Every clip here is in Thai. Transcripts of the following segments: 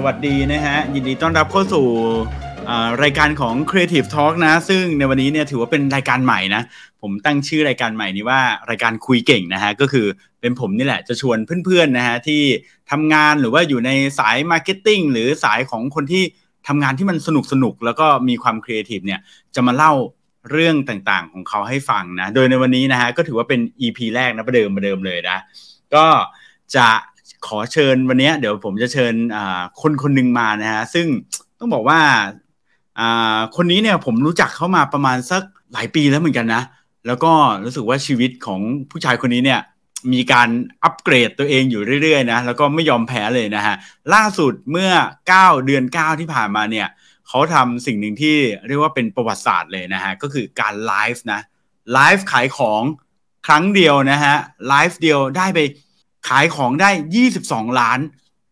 สวัสดีนะฮะ ยินดีต้อนรับเข้าสู่รายการของ Creative Talk นะ ซึ่งในวันนี้เนี่ยถือว่าเป็นรายการใหม่นะ ผมตั้งชื่อรายการใหม่นี้ว่ารายการคุยเก่งนะฮะ ก็คือเป็นผมนี่แหละจะชวนเพื่อนๆนะฮะที่ทำงานหรือว่าอยู่ในสาย marketing หรือสายของคนที่ทำงานที่มันสนุกสนุกแล้วก็มีความครีเอทีฟเนี่ยจะมาเล่าเรื่องต่างๆของเขาให้ฟังนะ โดยในวันนี้นะฮะก็ถือว่าเป็น EP แรกนะประเดิมประเดิมเลยนะ ก็จะ ขอเชิญวันนี้เดี๋ยวผมจะเชิญคนคนหนึ่งมานะฮะซึ่งต้องบอกว่าคนนี้เนี่ยผมรู้จักเขามาประมาณสักหลายปีแล้วเหมือนกันนะ แล้วก็รู้สึกว่าชีวิตของผู้ชายคนนี้เนี่ยมีการอัปเกรดตัวเองอยู่เรื่อยๆนะแล้วก็ไม่ยอมแพ้เลยนะฮะล่าสุดเมื่อ 9 เดือน 9 ที่ผ่านมาเนี่ยเขาทำสิ่งหนึ่งที่เรียกว่าเป็นประวัติศาสตร์เลยนะฮะก็คือการไลฟ์นะไลฟ์ขายของครั้งเดียวนะฮะไลฟ์เดียวได้ไป ขายของได้ 22 ล้าน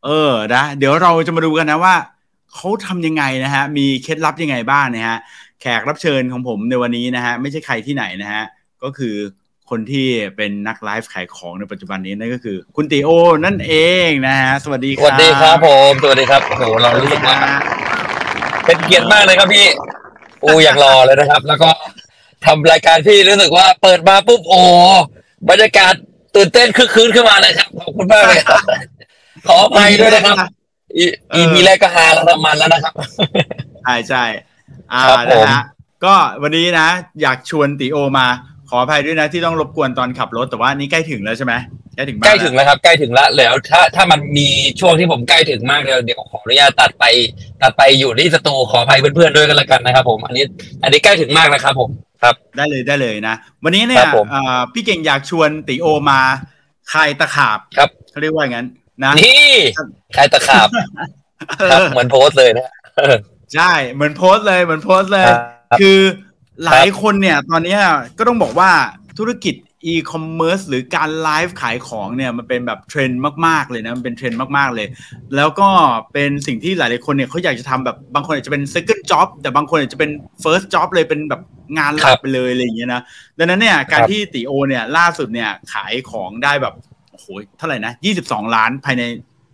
เออนะเดี๋ยวเราจะมาดูกันนะว่าเขาทำยังไงนะฮะ มีเคล็ดลับยังไงบ้างนะฮะ แขกรับเชิญของผมในวันนี้นะฮะ ไม่ใช่ใครที่ไหนนะฮะ ก็คือคนที่เป็นนักไลฟ์ขายของในปัจจุบันนี้นั่นก็คือ คุณตี๋โอนั่นเองนะฮะ สวัสดีครับ สวัสดีครับผม สวัสดีครับโหเรารู้สึกว่าเป็นเกียรติมากเลยครับพี่อูอยากรอเลยนะครับ แล้วก็ทำรายการพี่รู้สึกว่าเปิดมาปุ๊บโอ้บรรยากาศ ตื่นเต้นคึกคืนขึ้นมาเลยครับขอบคุณมากเลยขอไปด้วยนะครับอีพีแรกก็ฮาแล้วมันแล้วนะครับใช่ใช่อ่านะฮะก็วันนี้นะ อยากชวนติโอมา ขออภัยด้วยนะที่ต้องรบกวนตอนขับรถแต่ว่านี่ใกล้ถึงแล้วใช่ไหมใกล้ถึงใกล้ถึงแล้วครับใกล้ถึงแล้วแล้ว ถ้าถ้ามันมีช่วงที่ผมใกล้ถึงมากเดี๋ยวเดี๋ยวขออนุญาตตัดไป ตัดไปอยู่ที่สตูขออภัยเพื่อนๆด้วยกันละกันนะครับผม อันนี้ อันนี้ใกล้ถึงมากนะครับผม ครับได้เลยได้เลยนะ วันนี้เนี่ยพี่เก่งอยากชวนติโอมาคายตะขาบครับเขาเรียกว่าอย่างนั้นนะนี่คายตะขาบครับเหมือนโพสเลยนะใช่เหมือนโพสเลยเหมือนโพสเลย คือหลายคนเนี่ย ตอนนี้ก็ต้องบอกว่าธุรกิจ อีคอมเมิร์ซหรือการไลฟ์ขายของเนี่ยมันเป็นแบบเทรนด์มากๆเลยนะมันเป็นเทรนด์มากๆเลย แล้วก็เป็นสิ่งที่หลายๆคนเนี่ยเขาอยากจะทำแบบบางคนอาจจะเป็น second job แต่บางคนอาจจะเป็น first job เลยเป็นแบบงานหลักไปเลยอะไรอย่างเงี้ยนะดังนั้นเนี่ยการที่ตี๋โอเนี่ยล่าสุดเนี่ยขายของได้แบบโอ้โหเท่าไหร่นะยี่สิบสองล้านภายใน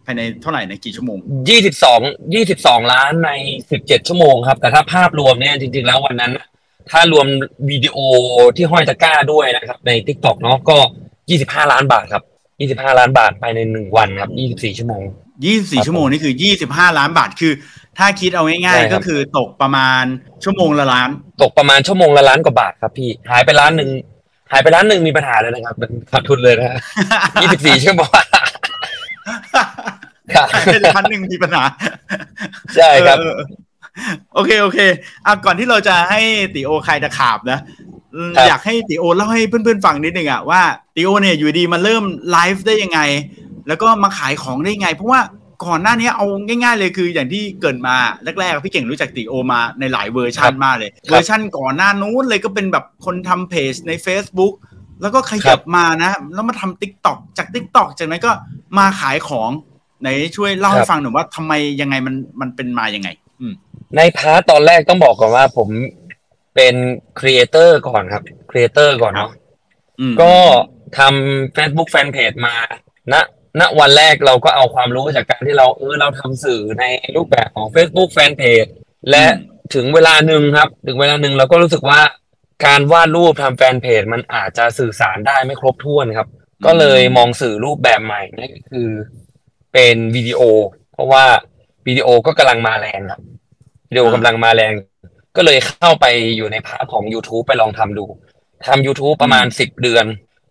ภายในเท่าไหร่ในกี่ชั่วโมงยี่สิบสองยี่สิบสองล้านในสิบเจ็ดชั่วโมงครับแต่ถ้าภาพรวมเนี่ยจริง ๆ แล้ววันนั้น ถ้ารวมวิดีโอที่ห้อยตะกร้าด้วยนะครับ ใน t ิ k t o k เนาะก็ยี่สิบห้าล้านบาทครับยี่สิบห้าล้านบาทภายในหนึ่งวันครับยี่สิบสี่ชั่วโมงยี่สิบสี่ชั่วโมงนี่คือยี่สิบห้าล้านบาทคือ ถ้าคิดเอาง่ายๆก็คือตกประมาณชั่วโมงละล้าน ตกประมาณชั่วโมงละล้านกว่าบาทครับพี่หายไปล้านหนึ่งหายไปล้านหนึ่งมีปัญหาเลยนะครับขาดทุนเลยนะยี่สิบสี่ชั่วโมงล้านหนึ่งมีปัญหาใช่ครับ โอเคโอเคอะก่อนที่เราจะให้ตี๋โอใครจะขาบนะ อยากให้ตี๋โอเล่าให้เพื่อนๆฟังนิดนึงอะว่าตี๋โอเนี่ยอยู่ดีมาเริ่มไลฟ์ได้ยังไง แล้วก็มาขายของได้ยังไง เพราะว่าก่อนหน้านี้เอาง่ายๆเลยคืออย่างที่เกิดมาแรกๆพี่เก่งรู้จักตี๋โอมาในหลายเวอร์ชันมากเลย เวอร์ชันก่อนหน้านู้นเลยก็เป็นแบบคนทำเพจใน Facebook แล้วก็ขยับมานะ แล้วมาทำ TikTok จาก TikTok จากนั้นก็มาขายของไหนช่วยเล่าให้ฟังหน่อยว่าทำไมยังไงมันมันเป็นมายังไง อื ใน part ตอนแรกต้องบอกก่อนว่าผมเป็น creator ก่อนครับ creator ก่อนเนาะก็ทำ Facebook Fanpage มาณณวันแรกเราก็เอาความรู้จากการที่เราเออเราทำสื่อในรูปแบบของ Facebook Fanpage และถึงเวลาหนึ่งครับ ถึงเวลาหนึ่งเราก็รู้สึกว่าการวาดรูปทำแฟนเพจมันอาจจะสื่อสารได้ไม่ครบถ้วนครับ ก็เลยมองสื่อรูปแบบใหม่นั่นก็คือ เป็นวิดีโอ เพราะว่าวิดีโอก็กำลังมาแรงครับ วิดีโอกำลังมาแรง ก็เลยเข้าไปอยู่ใน part ของ YouTube ไปลองทำดูทำ YouTube ประมาณสิบเดือน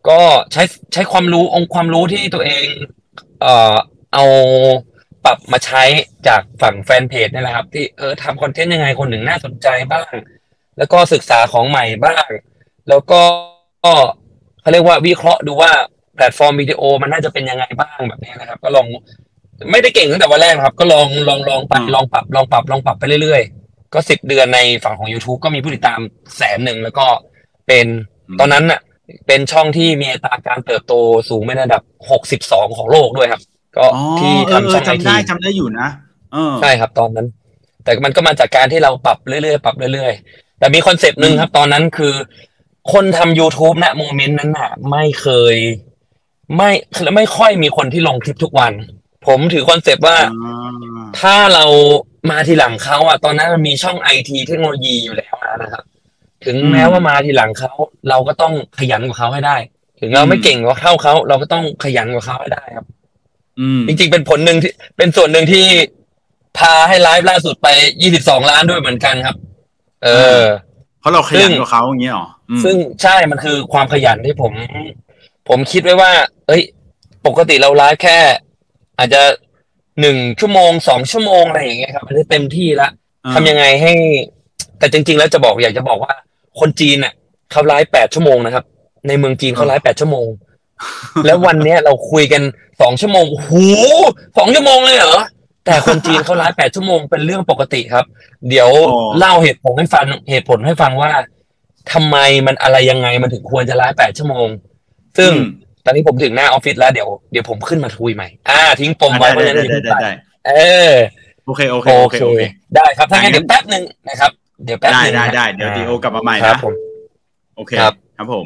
ก็ใช้ใช้ความรู้องค์ความรู้ที่ตัวเอง เอ่อเอาปรับมาใช้จากฝั่งแฟนเพจนี่แหละครับ ที่เออทำ content ยังไงคนหนึ่งน่าสนใจบ้าง แล้วก็ศึกษาของใหม่บ้าง แล้วก็เขาเรียกว่าวิเคราะห์ดูว่าแพลตฟอร์มวิดีโอมันน่าจะเป็นยังไงบ้างแบบนี้นะครับ ก็ลอง ไม่ได้เก่งตั้งแต่วันแรกครับ ก็ลองลองลองปรับลองปรับลองปรับลองปรับไปเรื่อยๆ ก็สิบเดือนในฝั่งของ YouTube ก็มีผู้ติดตามแสนหนึ่งแล้วก็เป็นตอนนั้นน่ะ เป็นช่องที่มีอัตราการเติบโตสูงเป็นระดับหกสิบสองของโลกด้วยครับ ก็ที่ทำช่องไอทีจำได้จำได้อยู่นะใช่ครับตอนนั้น แต่มันก็มาจากการที่เราปรับเรื่อยๆปรับเรื่อยๆ แต่มี concept หนึ่งครับ ตอนนั้นคือ คนทำ YouTube ณโมเมนต์นั้นน่ะ ไม่เคย ไม่ไม่ค่อยมีคนที่ลงคลิปทุกวัน ผมถือคอนเซปต์ว่า ถ้าเรามาทีหลังเขาอะ ตอนนั้นมันมีช่องไอทีเทคโนโลยีอยู่แล้วนะครับ ถึงแม้ว่ามาทีหลังเขาเราก็ต้องขยันกว่าเขาให้ได้ ถึงเราไม่เก่งกว่าเท่าเขาเราก็ต้องขยันกว่าเขาให้ได้ครับจริงๆเป็นผลหนึ่งที่เป็นส่วนหนึ่งที่พาให้ไลฟ์ล่าสุดไปยี่สิบสองล้านด้วยเหมือนกันครับ เออ เพราะเราขยันกว่าเขาอย่างเงี้ยหรอซึ่งใช่มันคือความขยันที่ผม ผมคิดไว้ว่า เอ้ย ปกติเราไลฟ์แค่ อาจจะหนึ่งชั่วโมงสองชั่วโมงอะไรอย่างเงี้ยครับมันได้เต็มที่ละทำยังไงให้ แต่จริง ๆ แล้วจะบอกอยากจะบอกว่า คนจีนเนี่ยเขาไลฟ์แปดชั่วโมงนะครับ ในเมืองจีนเขาไลฟ์แปดชั่วโมง แล้ววันเนี้ยเราคุยกันสองชั่วโมงหูสองชั่วโมงเลยเหรอแต่คนจีนเขาไลฟ์แปดชั่วโมงเป็นเรื่องปกติครับ เดี๋ยวเล่าเหตุผลให้ฟังเหตุผลให้ฟังว่าทำไมมันอะไรยังไงมันถึงควรจะไลฟ์แปดชั่วโมง ซึ่ง ตอนนี้ผมถึงหน้าออฟฟิศแล้วเดี๋ยวเดี๋ยวผมขึ้นมาทุยใหม่ อ่า ทิ้งปมไว้เพราะฉะนั้นได้ได้เออโอเคโอเคโอเค ได้ครับถ้างั้นเดี๋ยวแป๊บหนึ่งนะครับ เดี๋ยวแป๊บนึงได้ได้ได้เดี๋ยวตีโอกลับมาใหม่นะโอเคครับผม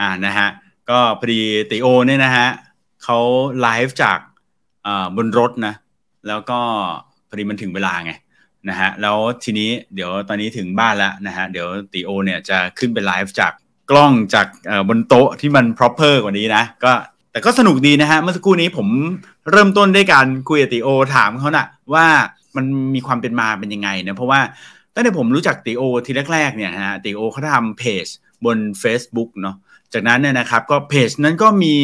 อ่านะฮะ ก็พอดีตีโอเนี่ยนะฮะเขาไลฟ์จากอ่าบนรถนะ แล้วก็พอดีมันถึงเวลาไงนะฮะแล้วทีนี้เดี๋ยวตอนนี้ถึงบ้านแล้วนะฮะเดี๋ยวตีโอเนี่ยจะขึ้นไปไลฟ์จาก กล้องจากบนโต๊ะที่มัน proper กว่านี้นะ ก็แต่ก็สนุกดีนะฮะ เมื่อสักครู่นี้ผมเริ่มต้นด้วยการคุยกับติโอถามเขานะ่ะว่ามันมีความเป็นมาเป็นยังไงนะเพราะว่าตั้งแต่ผมรู้จักติโอทีแรกๆเนี่ยนะฮะติโอเขาทำเพจบน Facebook เนาะจากนั้นเนี่ยนะครับก็เพจนั้นก็มี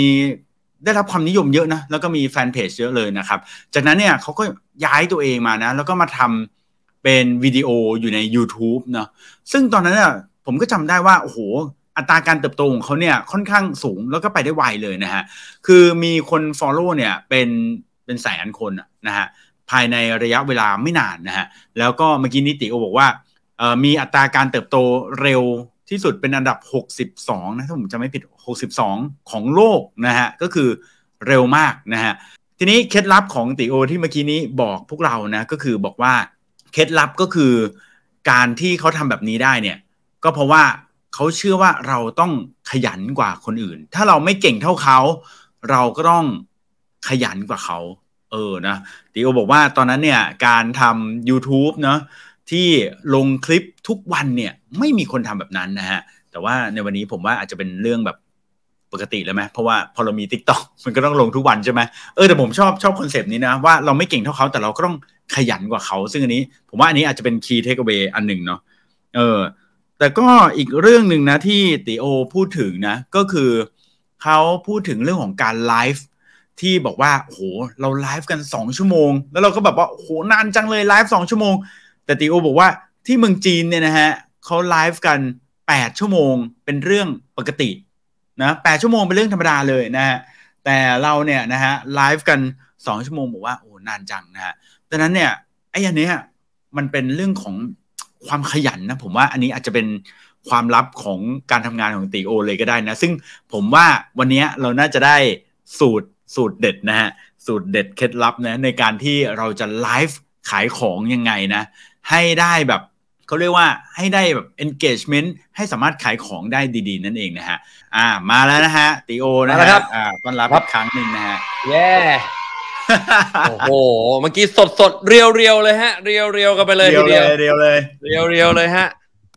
ได้รับความนิยมเยอะนะแล้วก็มีแฟนเพจเยอะเลยนะครับ จากนั้นเนี่ยเขาก็ย้ายตัวเองมานะ แล้วก็มาทำเป็นวิดีโออยู่ใน YouTube เนาะซึ่งตอนนั้นเนี่ยผมก็จำได้ว่า โอ้โห อัตราการเติบโตของเขาเนี่ยค่อนข้างสูงแล้วก็ไปได้ไวเลยนะฮะ คือมีคน Follow เนี่ยเป็นเป็นแสนคนนะฮะภายในระยะเวลาไม่นานนะฮะ แล้วก็เมื่อกี้นิติโอบอกว่ามีอัตราการเติบโตเร็วที่สุดเป็นอันดับ 62 นะ ถ้าผมจะไม่ผิด 62 ของโลกนะฮะ ก็คือเร็วมากนะฮะ ทีนี้เคล็ดลับของติโอที่เมื่อกี้นี้บอกพวกเรานะ ก็คือบอกว่าเคล็ดลับก็คือการที่เขาทำแบบนี้ได้เนี่ย ก็เพราะว่า เขาเชื่อว่าเราต้องขยันกว่าคนอื่น ถ้าเราไม่เก่งเท่าเขา เราก็ต้องขยันกว่าเขา เออนะตี๋โอบอกว่าตอนนั้นเนี่ยการทำ YouTube เนาะที่ลงคลิปทุกวันเนี่ยไม่มีคนทำแบบนั้นนะฮะ แต่ว่าในวันนี้ผมว่าอาจจะเป็นเรื่องแบบปกติแล้วไหมเพราะว่าพอเรามี TikTok มันก็ต้องลงทุกวันใช่ไหมเออแต่ผมชอบชอบ concept นี้นะว่าเราไม่เก่งเท่าเขาแต่เราก็ต้องขยันกว่าเขา ซึ่งอันนี้ ผมว่าอันนี้อาจจะเป็น key takeaway อันหนึ่งเนาะเออ แต่ก็อีกเรื่องหนึ่งนะที่ตี๋โอพูดถึงนะ ก็คือเขาพูดถึงเรื่องของการไลฟ์ที่บอกว่าโหเราไลฟ์กันสองชั่วโมง แล้วเราก็แบบว่าโหนานจังเลยไลฟ์สองชั่วโมง แต่ตี๋โอบอกว่าที่เมืองจีนเนี่ยนะฮะเขาไลฟ์กันแปดชั่วโมงเป็นเรื่องปกตินะแปดชั่วโมงเป็นเรื่องธรรมดาเลยนะฮะแต่เราเนี่ยนะฮะไลฟ์กันสองชั่วโมงบอกว่าโอ้นานจังนะฮะดังนั้นเนี่ยไอ้อันเนี้ยมันเป็นเรื่องของ ความขยันนะผมว่าอันนี้อาจจะเป็นความลับของการทำงานของตีโอ เลยก็ได้นะ ซึ่งผมว่าวันนี้เราน่าจะได้สูตรสูตรเด็ดนะฮะสูตรเด็ดเคล็ดลับนะในการที่เราจะไลฟ์ขายของยังไงนะ ให้ได้แบบเขาเรียกว่าให้ได้แบบ engagement ให้สามารถขายของได้ดีๆ นั่นเองนะฮะอ่ามาแล้วนะฮะติโอนะครับอ่าต้อนรับอีกครั้งหนึ่งนะฮะเย้ โอ้โห เมื่อกี้สดสด real real เลยฮะ real real กันไปเลย real เลย real เลย real real เลยฮะ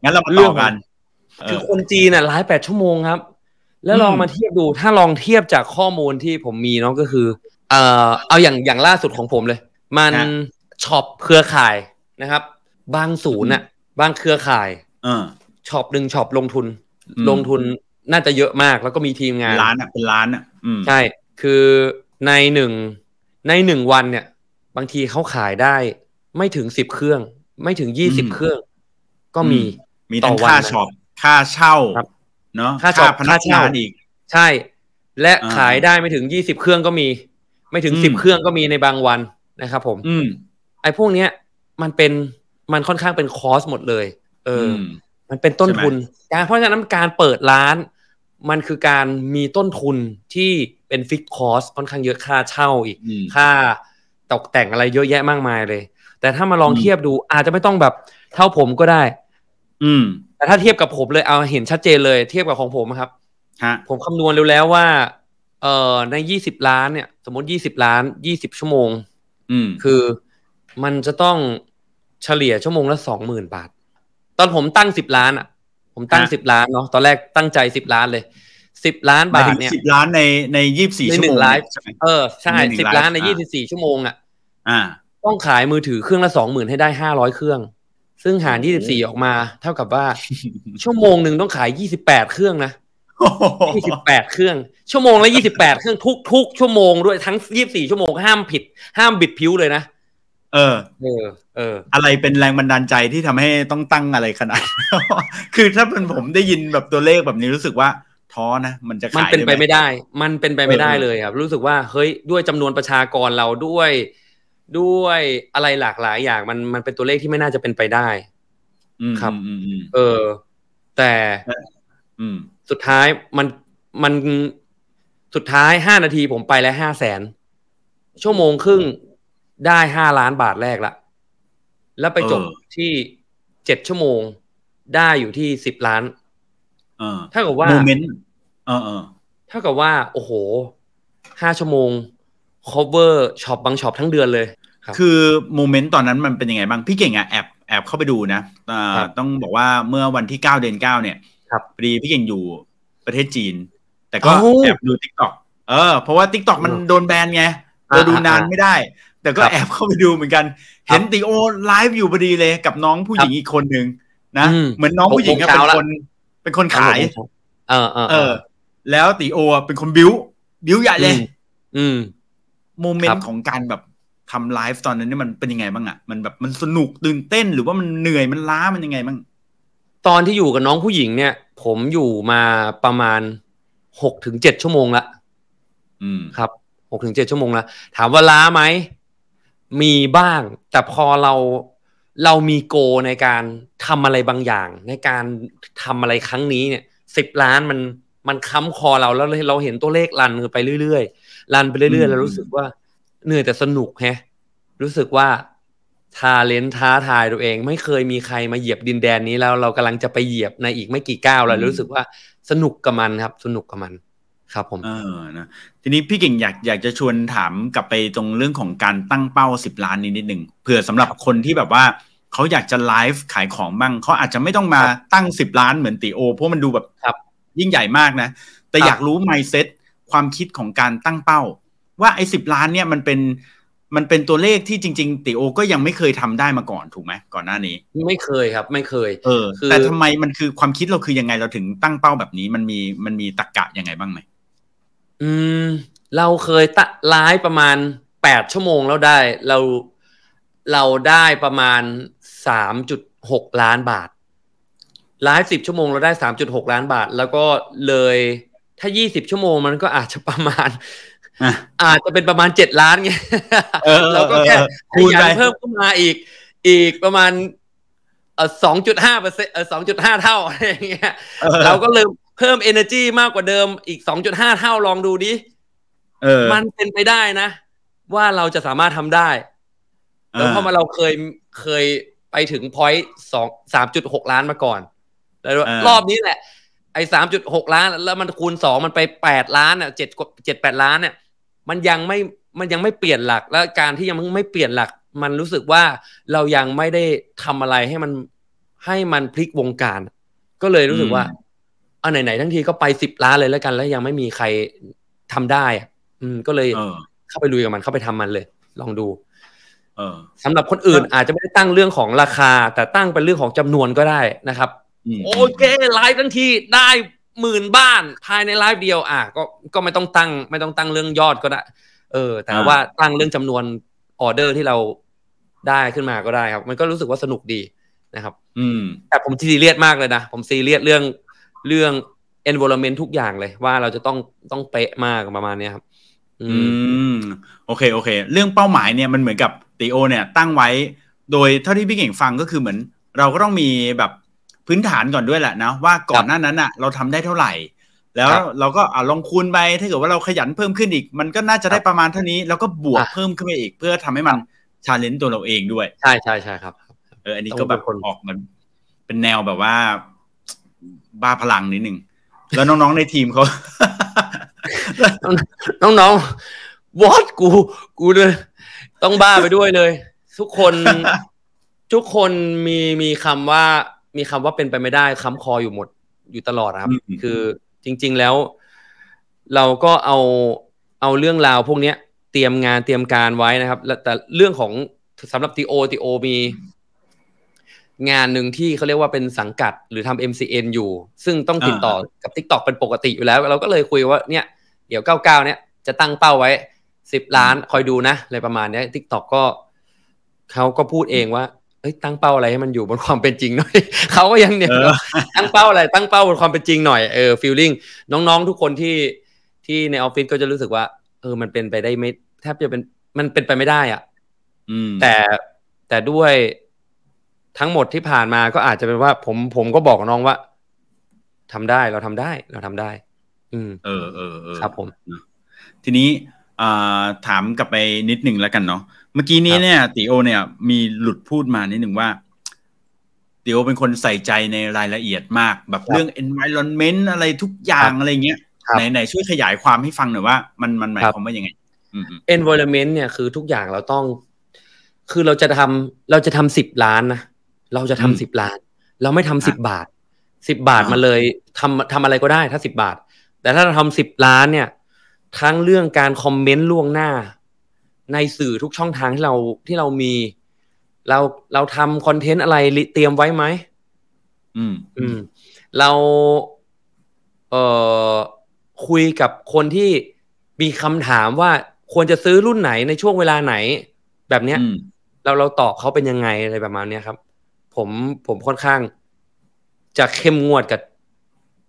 งั้นเรามาต่อกัน คือคนจีนน่ะไลฟ์แปดชั่วโมงครับ แล้วลองมาเทียบดู ถ้าลองเทียบจากข้อมูลที่ผมมีเนาะก็คือ เอ่อ เอาอย่างอย่างล่าสุดของผมเลย มันช็อปเครือข่ายนะครับ บางศูนย์อะบางเครือข่ายช็อปหนึ่งช็อปลงทุน ลงทุนน่าจะเยอะมาก แล้วก็มีทีมงาน ล้านอะเป็นล้านอะใช่ คือในหนึ่ง ในหนึ่งวันเนี่ย บางทีเขาขายได้ไม่ถึงสิบเครื่อง ไม่ถึงยี่สิบเครื่อง ก็มีมีทั้งค่าช็อปค่าเช่าเนาะค่าช็อปพนักงานอีก ใช่ และขายได้ไม่ถึงยี่สิบเครื่องก็มี ไม่ถึงสิบเครื่องก็มีในบางวันนะครับผม อืไอ้พวกเนี้ย มันเป็นมันค่อนข้างเป็นคอสหมดเลย เออ มันเป็นต้นทุนการเพราะฉะนั้นการเปิดร้าน มันคือการมีต้นทุนที่ เป็น fixed cost ค่อนข้างเยอะค่าเช่าอีก ค่าตกแต่งอะไรเยอะแยะมากมายเลย แต่ถ้ามาลองเทียบดู อาจจะไม่ต้องแบบเท่าผมก็ได้ อืม แต่ถ้าเทียบกับผมเลยเอาเห็นชัดเจนเลย เทียบกับของผมครับฮะผมคำนวณเร็วแล้วว่า เอ่อในยี่สิบล้านเนี่ย สมมติยี่สิบล้านยี่สิบชั่วโมง อืม คือมันจะต้องเฉลี่ยชั่วโมงละสองหมื่นบาท ตอนผมตั้งสิบล้านอะ ผมตั้งฮะสิบล้านเนาะตอนแรกตั้งใจสิบล้านเลย สิบล้านหมายบาทถึงเนี่ยสิบล้านในในยี่สิบสี่ในชั่วหนึ่โมงงไลฟ์ใช่ไหมเออใช่ในหนึ่งสิบไลฟ์ล้านในอ่ายี่สิบสี่ชั่วโมงอะอ่า ต้องขายมือถือเครื่องละสองหมื่นให้ได้ห้าร้อยเครื่อง ซึ่งหารโอ้ยี่โหสิบสี่ออกมา เท่ากับว่า ชั่วโมงหนึ่งต้องขายยี่สิบแปดเครื่องนะยี่สิบแปดเครื่อง ชั่วโมงละยี่สิบแปดเครื่องทุกทุกชั่วโมงด้วยทั้งยี่สิบสี่ชั่วโมงห้ามผิด ห้ามบิดผิวเลยนะเออ เออ เออ อะไรเป็นแรงบันดาลใจที่ทำให้ต้องตั้งอะไรขนาด คือถ้าเป็นผมได้ยินแบบตัวเลขแบบนี้รู้สึกว่า ท้อนะมันจะมันขายเป็นไปด้หไม่ได้ มันเป็นไปไม่ได้เออเลยครับ รู้สึกว่าเฮ้ยด้วยจำนวนประชากรเราด้วยด้วยอะไรหลากหลายอย่างมันมันเป็นตัวเลขที่ไม่น่าจะเป็นไปได้อืมครับอืมอืมเออ แต่อืมสุดท้ายมันมันสุดท้ายห้านาทีผมไปแล้วห้าแสนชั่วโมงครึ่งได้ห้าล้านบาทแรกละแล้วไปจบเออที่เจ็ดชั่วโมงได้อยู่ที่สิบล้านเออ เท่ากับว่า moment เออเออเท่ากับว่า โอ้โหห้าชั่วโมง cover ช็อปบางช็อปทั้งเดือนเลยครับคือ moment ตอนนั้นมันเป็นยังไงบ้าง พี่เก่งอะแอบแอบเข้าไปดูนะอ่าครับต้องบอกว่าเมื่อวันที่เก้าเดือนเก้าเนี่ยครับพอดีพี่เก่งอยู่ประเทศจีน แต่ก็เอ้าแอบดู TikTok เออ เพราะว่า TikTok มันเออโดนแบนไงอ่าเราดูนานอ่าไม่ได้ แต่ก็ครับแอบเข้าไปดูเหมือนกัน เห็นตี๋โอไลฟ์อยู่พอดีเลยกับน้องผู้หญิงอีกคนหนึ่งนะอืมเหมือนน้องผู้หญิงอะหกโมงเป็นเช้าละคน เป็นคนขาย เออเออเออ แล้วตี๋โออะเป็นคน build build ใหญ่เลย อืมอืม moment ครับของการแบบทำไลฟ์ตอนนั้นนี่มันเป็นยังไงบ้างอะมันแบบมันสนุกตื่นเต้นหรือว่ามันเหนื่อยมันล้ามันยังไงบ้างตอนที่อยู่กับน้องผู้หญิงเนี่ย ผมอยู่มาประมาณหกถึงเจ็ดชั่วโมงละอืมครับหกถึงเจ็ดชั่วโมงละถามว่าล้าไหมมีบ้าง แต่พอเรา เรามีโกในการทำอะไรบางอย่าง ในการทำอะไรครั้งนี้เนี่ยสิบล้านมันมันค้ำคอเราแล้วเราเห็นตัวเลขรันไปเรื่อยๆรันไปเรื่อยอืมๆแล้วรู้สึกว่าเหนื่อยแต่สนุกแฮะ รู้สึกว่าทาเลนท้าทายตัวเอง ไม่เคยมีใครมาเหยียบดินแดนนี้แล้วเรากำลังจะไปเหยียบในอีกไม่กี่ก้าวแล้วรู้สึกว่าสนุกกับมันครับ สนุกกับมันครับผมเออนะทีนี้พี่เก่งอยากอยากจะชวนถามกลับไปตรงเรื่องของการตั้งเป้าสิบล้านนี้นิดหนึ่งเผื่อสำหรับคนที่แบบว่า เขาอยากจะไลฟ์ขายของบ้างเขาอาจจะไม่ต้องมาตั้งสิบล้านเหมือนติโอ เพราะมันดูแบบครับยิ่งใหญ่มากนะ แต่ครับอยากรู้ mindset ความคิดของการตั้งเป้า ว่าไอ้สิบล้านเนี่ยมันเป็นมันเป็นตัวเลขที่จริง ๆติโอ ก็ยังไม่เคยทำได้มาก่อนถูกไหมก่อนหน้านี้ ไม่เคยครับ ไม่เคย เออคือแต่ทำไมมันคือความคิดเราคือยังไงเราถึงตั้งเป้าแบบนี้ มันมีมันมีตรกกะยังไงบ้างไหมอืม เราเคยตะไลฟ์ประมาณแปดชั่วโมงแล้วได้ เราเราได้ประมาณ สามจุดหกล้านบาทไลฟ์สิบชั่วโมงเราได้สามจุดหกล้านบาท แล้วก็เลยถ้ายี่สิบชั่วโมงมันก็อาจจะประมาณอะอาจจะเป็นประมาณเจ็ดล้านไงเออเราก็แค่เออขคูณยัไปนเพิ่มขึ้นมาอีก อีกประมาณเออสองจุดห้าเปอร์เซ็นต์เออสองจุดห้าเท่าอะไรอย่างเงี้ยออเราก็เลยเพิ่ม energy มากกว่าเดิมอีก2.5เท่าลองดูดิเออมันเป็นไปได้นะ ว่าเราจะสามารถทำได้แล้วเพราะมาเราเคยเคย ไปถึง point สองสามจุดหกล้านมาก่อนแล้วรอบนี้แหละ ไอ้สามจุดหกล้าน แล้วมันคูณสองมันไปแปดล้านอะเจ็ดเจ็ดแปดล้านเนี่ย มันยังไม่มันยังไม่เปลี่ยนหลัก แล้วการที่ยังไม่เปลี่ยนหลัก มันรู้สึกว่าเรายังไม่ได้ทำอะไรให้มันให้มันพลิกวงการ ก็เลยรู้สึกว่าเอาไหนๆทั้งทีก็ไปสิบล้านเลยแล้วกัน แล้วยังไม่มีใครทำได้อะอืมก็เลยเออเข้าไปลุยกับมันเข้าไปทำมันเลย ลองดูเออ สำหรับคนอื่นอาจจะไม่ได้ตั้งเรื่องของราคา แต่ตั้งเป็นเรื่องของจำนวนก็ได้นะครับอืมโอเคไลฟ์ทั้งทีได้หมื่นบาทภายในไลฟ์เดียวอะก็ก็ไม่ต้องตั้ง ไม่ต้องตั้งเรื่องยอดก็ได้ เออ แต่ว่าตั้งเรื่องจำนวนออเดอร์ที่เราได้ขึ้นมาก็ได้ครับ มันก็รู้สึกว่าสนุกดีนะครับ อืม แต่ผมซีเรียสมากเลยนะ ผมซีเรียสเรื่องเรื่อง environment ทุกอย่างเลยว่าเราจะต้องต้องเป๊ะมากประมาณเนี้ยครับ อือืมมโอเคโอเค เรื่องเป้าหมายเนี่ยมันเหมือนกับติโอ เนี่ย ตั้งไว้ โดยเท่าที่พี่เก่งฟังก็คือเหมือน เราก็ต้องมีแบบพื้นฐานก่อนด้วยแหละนะว่าก่อนหน้านั้นอะ เราทำได้เท่าไหร่ แล้วครับเราก็อะลองคูณไปถ้าเกิดว่าเราขยันเพิ่มขึ้นอีก มันก็น่าจะได้ประมาณเท่านี้ แล้วก็บวกอะเพิ่มขึ้นไปอีก เพื่อทำให้มันชาเลนจ์ตัวเราเองด้วย ใช่ใช่ใช่ครับเอออันนี้ต้ก็องแบเป็บนคนออกมันเป็นแนวแบบว่า บ้าพลังนิดนึงแล้วน้องๆในทีมเขา นน้องๆวอตกู กูเลยต้องบ้าไปด้วยเลย ทุกคนทุกคนมีมีคำว่า มีคำว่าเป็นไปไม่ได้ค้ำคออยู่หมดอยู่ตลอดครับ คือจริง ๆแล้ว เราก็เอาเอาเรื่องราวพวกเนี้ย เตรียมงานเตรียมการไว้นะครับแต่เรื่องของสำหรับทีโอทีโอมี งานหนึ่งที่เขาเรียกว่าเป็นสังกัดหรือทำ MCN อยู่ ซึ่งต้องติดต่อกับ TikTok เป็นปกติอยู่แล้ว เราก็เลยคุยว่าเนี่ยเดี๋ยว 99 เนี่ยจะตั้งเป้าไว้ 10 ล้านคอยดูนะอะไรประมาณนี้ TikTok ก็เขาก็พูดเองว่าเอ้ยตั้งเป้าอะไรให้มันอยู่บนความเป็นจริงหน่อยเขาก็ยังเนี่ยตั้งเป้าอะไรตั้งเป้าบนความเป็นจริงหน่อยเออฟีลลิ่งน้องๆทุกคนที่ที่ในออฟฟิศก็จะรู้สึกว่า เออมันเป็นไปได้ไม่แทบจะเป็นมันเป็นไปไม่ได้อะแต่แต่ด้วย ทั้งหมดที่ผ่านมาก็อาจจะเป็นว่า ผมผมก็บอกน้องว่าทำได้เราทำได้เราทำได้ อืม เออเออเออครับผม ทีนี้อ่าถามกลับไปนิดหนึ่งแล้วกันเนาะเมื่อกี้นี้เนี่ยติโอเนี่ย มีหลุดพูดมานิดหนึ่งว่าติโอเป็นคนใส่ใจในรายละเอียดมาก แบบเรื่อง environment อะไรทุกอย่างอะไรเงี้ยไหนไหนช่วยขยายความให้ฟังหน่อยว่า มันมันหมายความว่ายังไง environment เนี่ยคือทุกอย่างเราต้อง คือเราจะทำเราจะทำสิบล้านนะ เราจะทำสิบล้าน เราไม่ทำสิบบาทสิบบาทมาเลยทำทำอะไรก็ได้ถ้าสิบบาท แต่ถ้าเราทำสิบล้านเนี่ย ทั้งเรื่องการคอมเมนต์ล่วงหน้า ในสื่อทุกช่องทางที่เราที่เรามี เราเราทำคอนเทนต์อะไรเตรียมไว้ไหมอืม อืม เราเอ่อคุยกับคนที่มีคำถามว่าควรจะซื้อรุ่นไหนในช่วงเวลาไหน แบบเนี้ยเราเราตอบเขาเป็นยังไงอะไรประมาณเนี้ยครับ ผมผมค่อนข้าง จะเข้มงวดกับ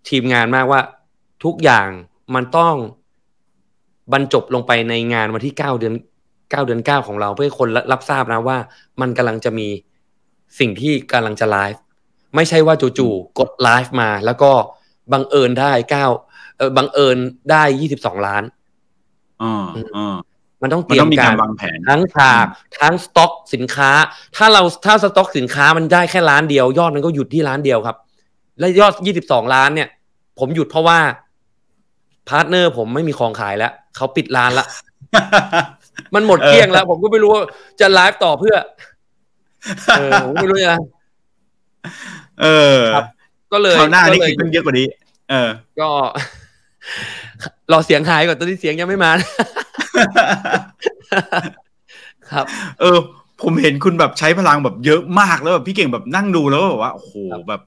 ทีมงานมากว่า ทุกอย่างมันต้องบรรจบลงไปในงานวันที่เก้าเดือนเก้าเดือนเก้าของเรา เพื่อให้คนรับทราบนะว่า มันกำลังจะมีสิ่งที่กำลังจะไลฟ์ไม่ใช่ว่าจู่ๆกดไลฟ์มา แล้วก็บังเอิญได้เก้าเออบังเอิญได้ยี่สิบสองล้านอ่าอ่า มันต้องเตรียมการวางแผนทั้งฉากทั้งสต็อกสินค้า ถ้าเราถ้าสต็อกสินค้ามันได้แค่ล้านเดียว ยอดมันก็หยุดที่ล้านเดียวครับ และยอดยี่สิบสองล้านเนี่ย ผมหยุดเพราะว่า partner ผมไม่มีของขายแล้วเขาปิดร้านละมันหมดเกลี้ยงแล้ว ผมก็ไม่รู้ว่าจะไลฟ์ต่อเพื่อเออผมไม่รู้จะเออก็เลยคราวหน้านี่คือเยอะกว่านี้ เออ ก็ รอเสียงหายก่อนตอนนี้เสียงยังไม่มา ครับ เออ ผมเห็นคุณแบบใช้พลังแบบเยอะมากแล้วแบบพี่เก่งแบบนั่งดูแล้วแบบว่าโอ้โหแบบ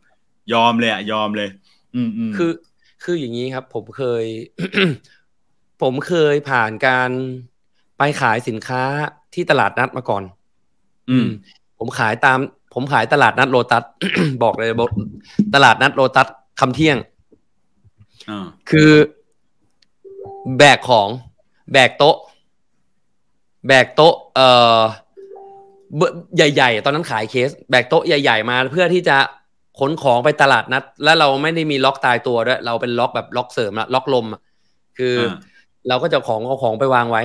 ยอมเลยอะยอมเลยอืมอืมคือ คืออย่างนี้ครับ ผมเคย ผมเคยผ่านการไปขายสินค้าที่ตลาดนัดมาก่อน อืม ผมขายตาม ผมขายตลาดนัดโลตัสบอกเลยบอกตลาดนัดโลตัสคำเที่ยงคือแบกของ แบกโต๊ะ แบกโต๊ะ เอ่อใหญ่ ๆ ตอนนั้นขายเคส แบกโต๊ะใหญ่ ๆ มาเพื่อที่จะขนของไปตลาดนัด แล้วเราไม่ได้มีล็อกตายตัวด้วย เราเป็นล็อกแบบล็อกเสริมละล็อกลมคือเราก็จะของเอาของไปวางไว้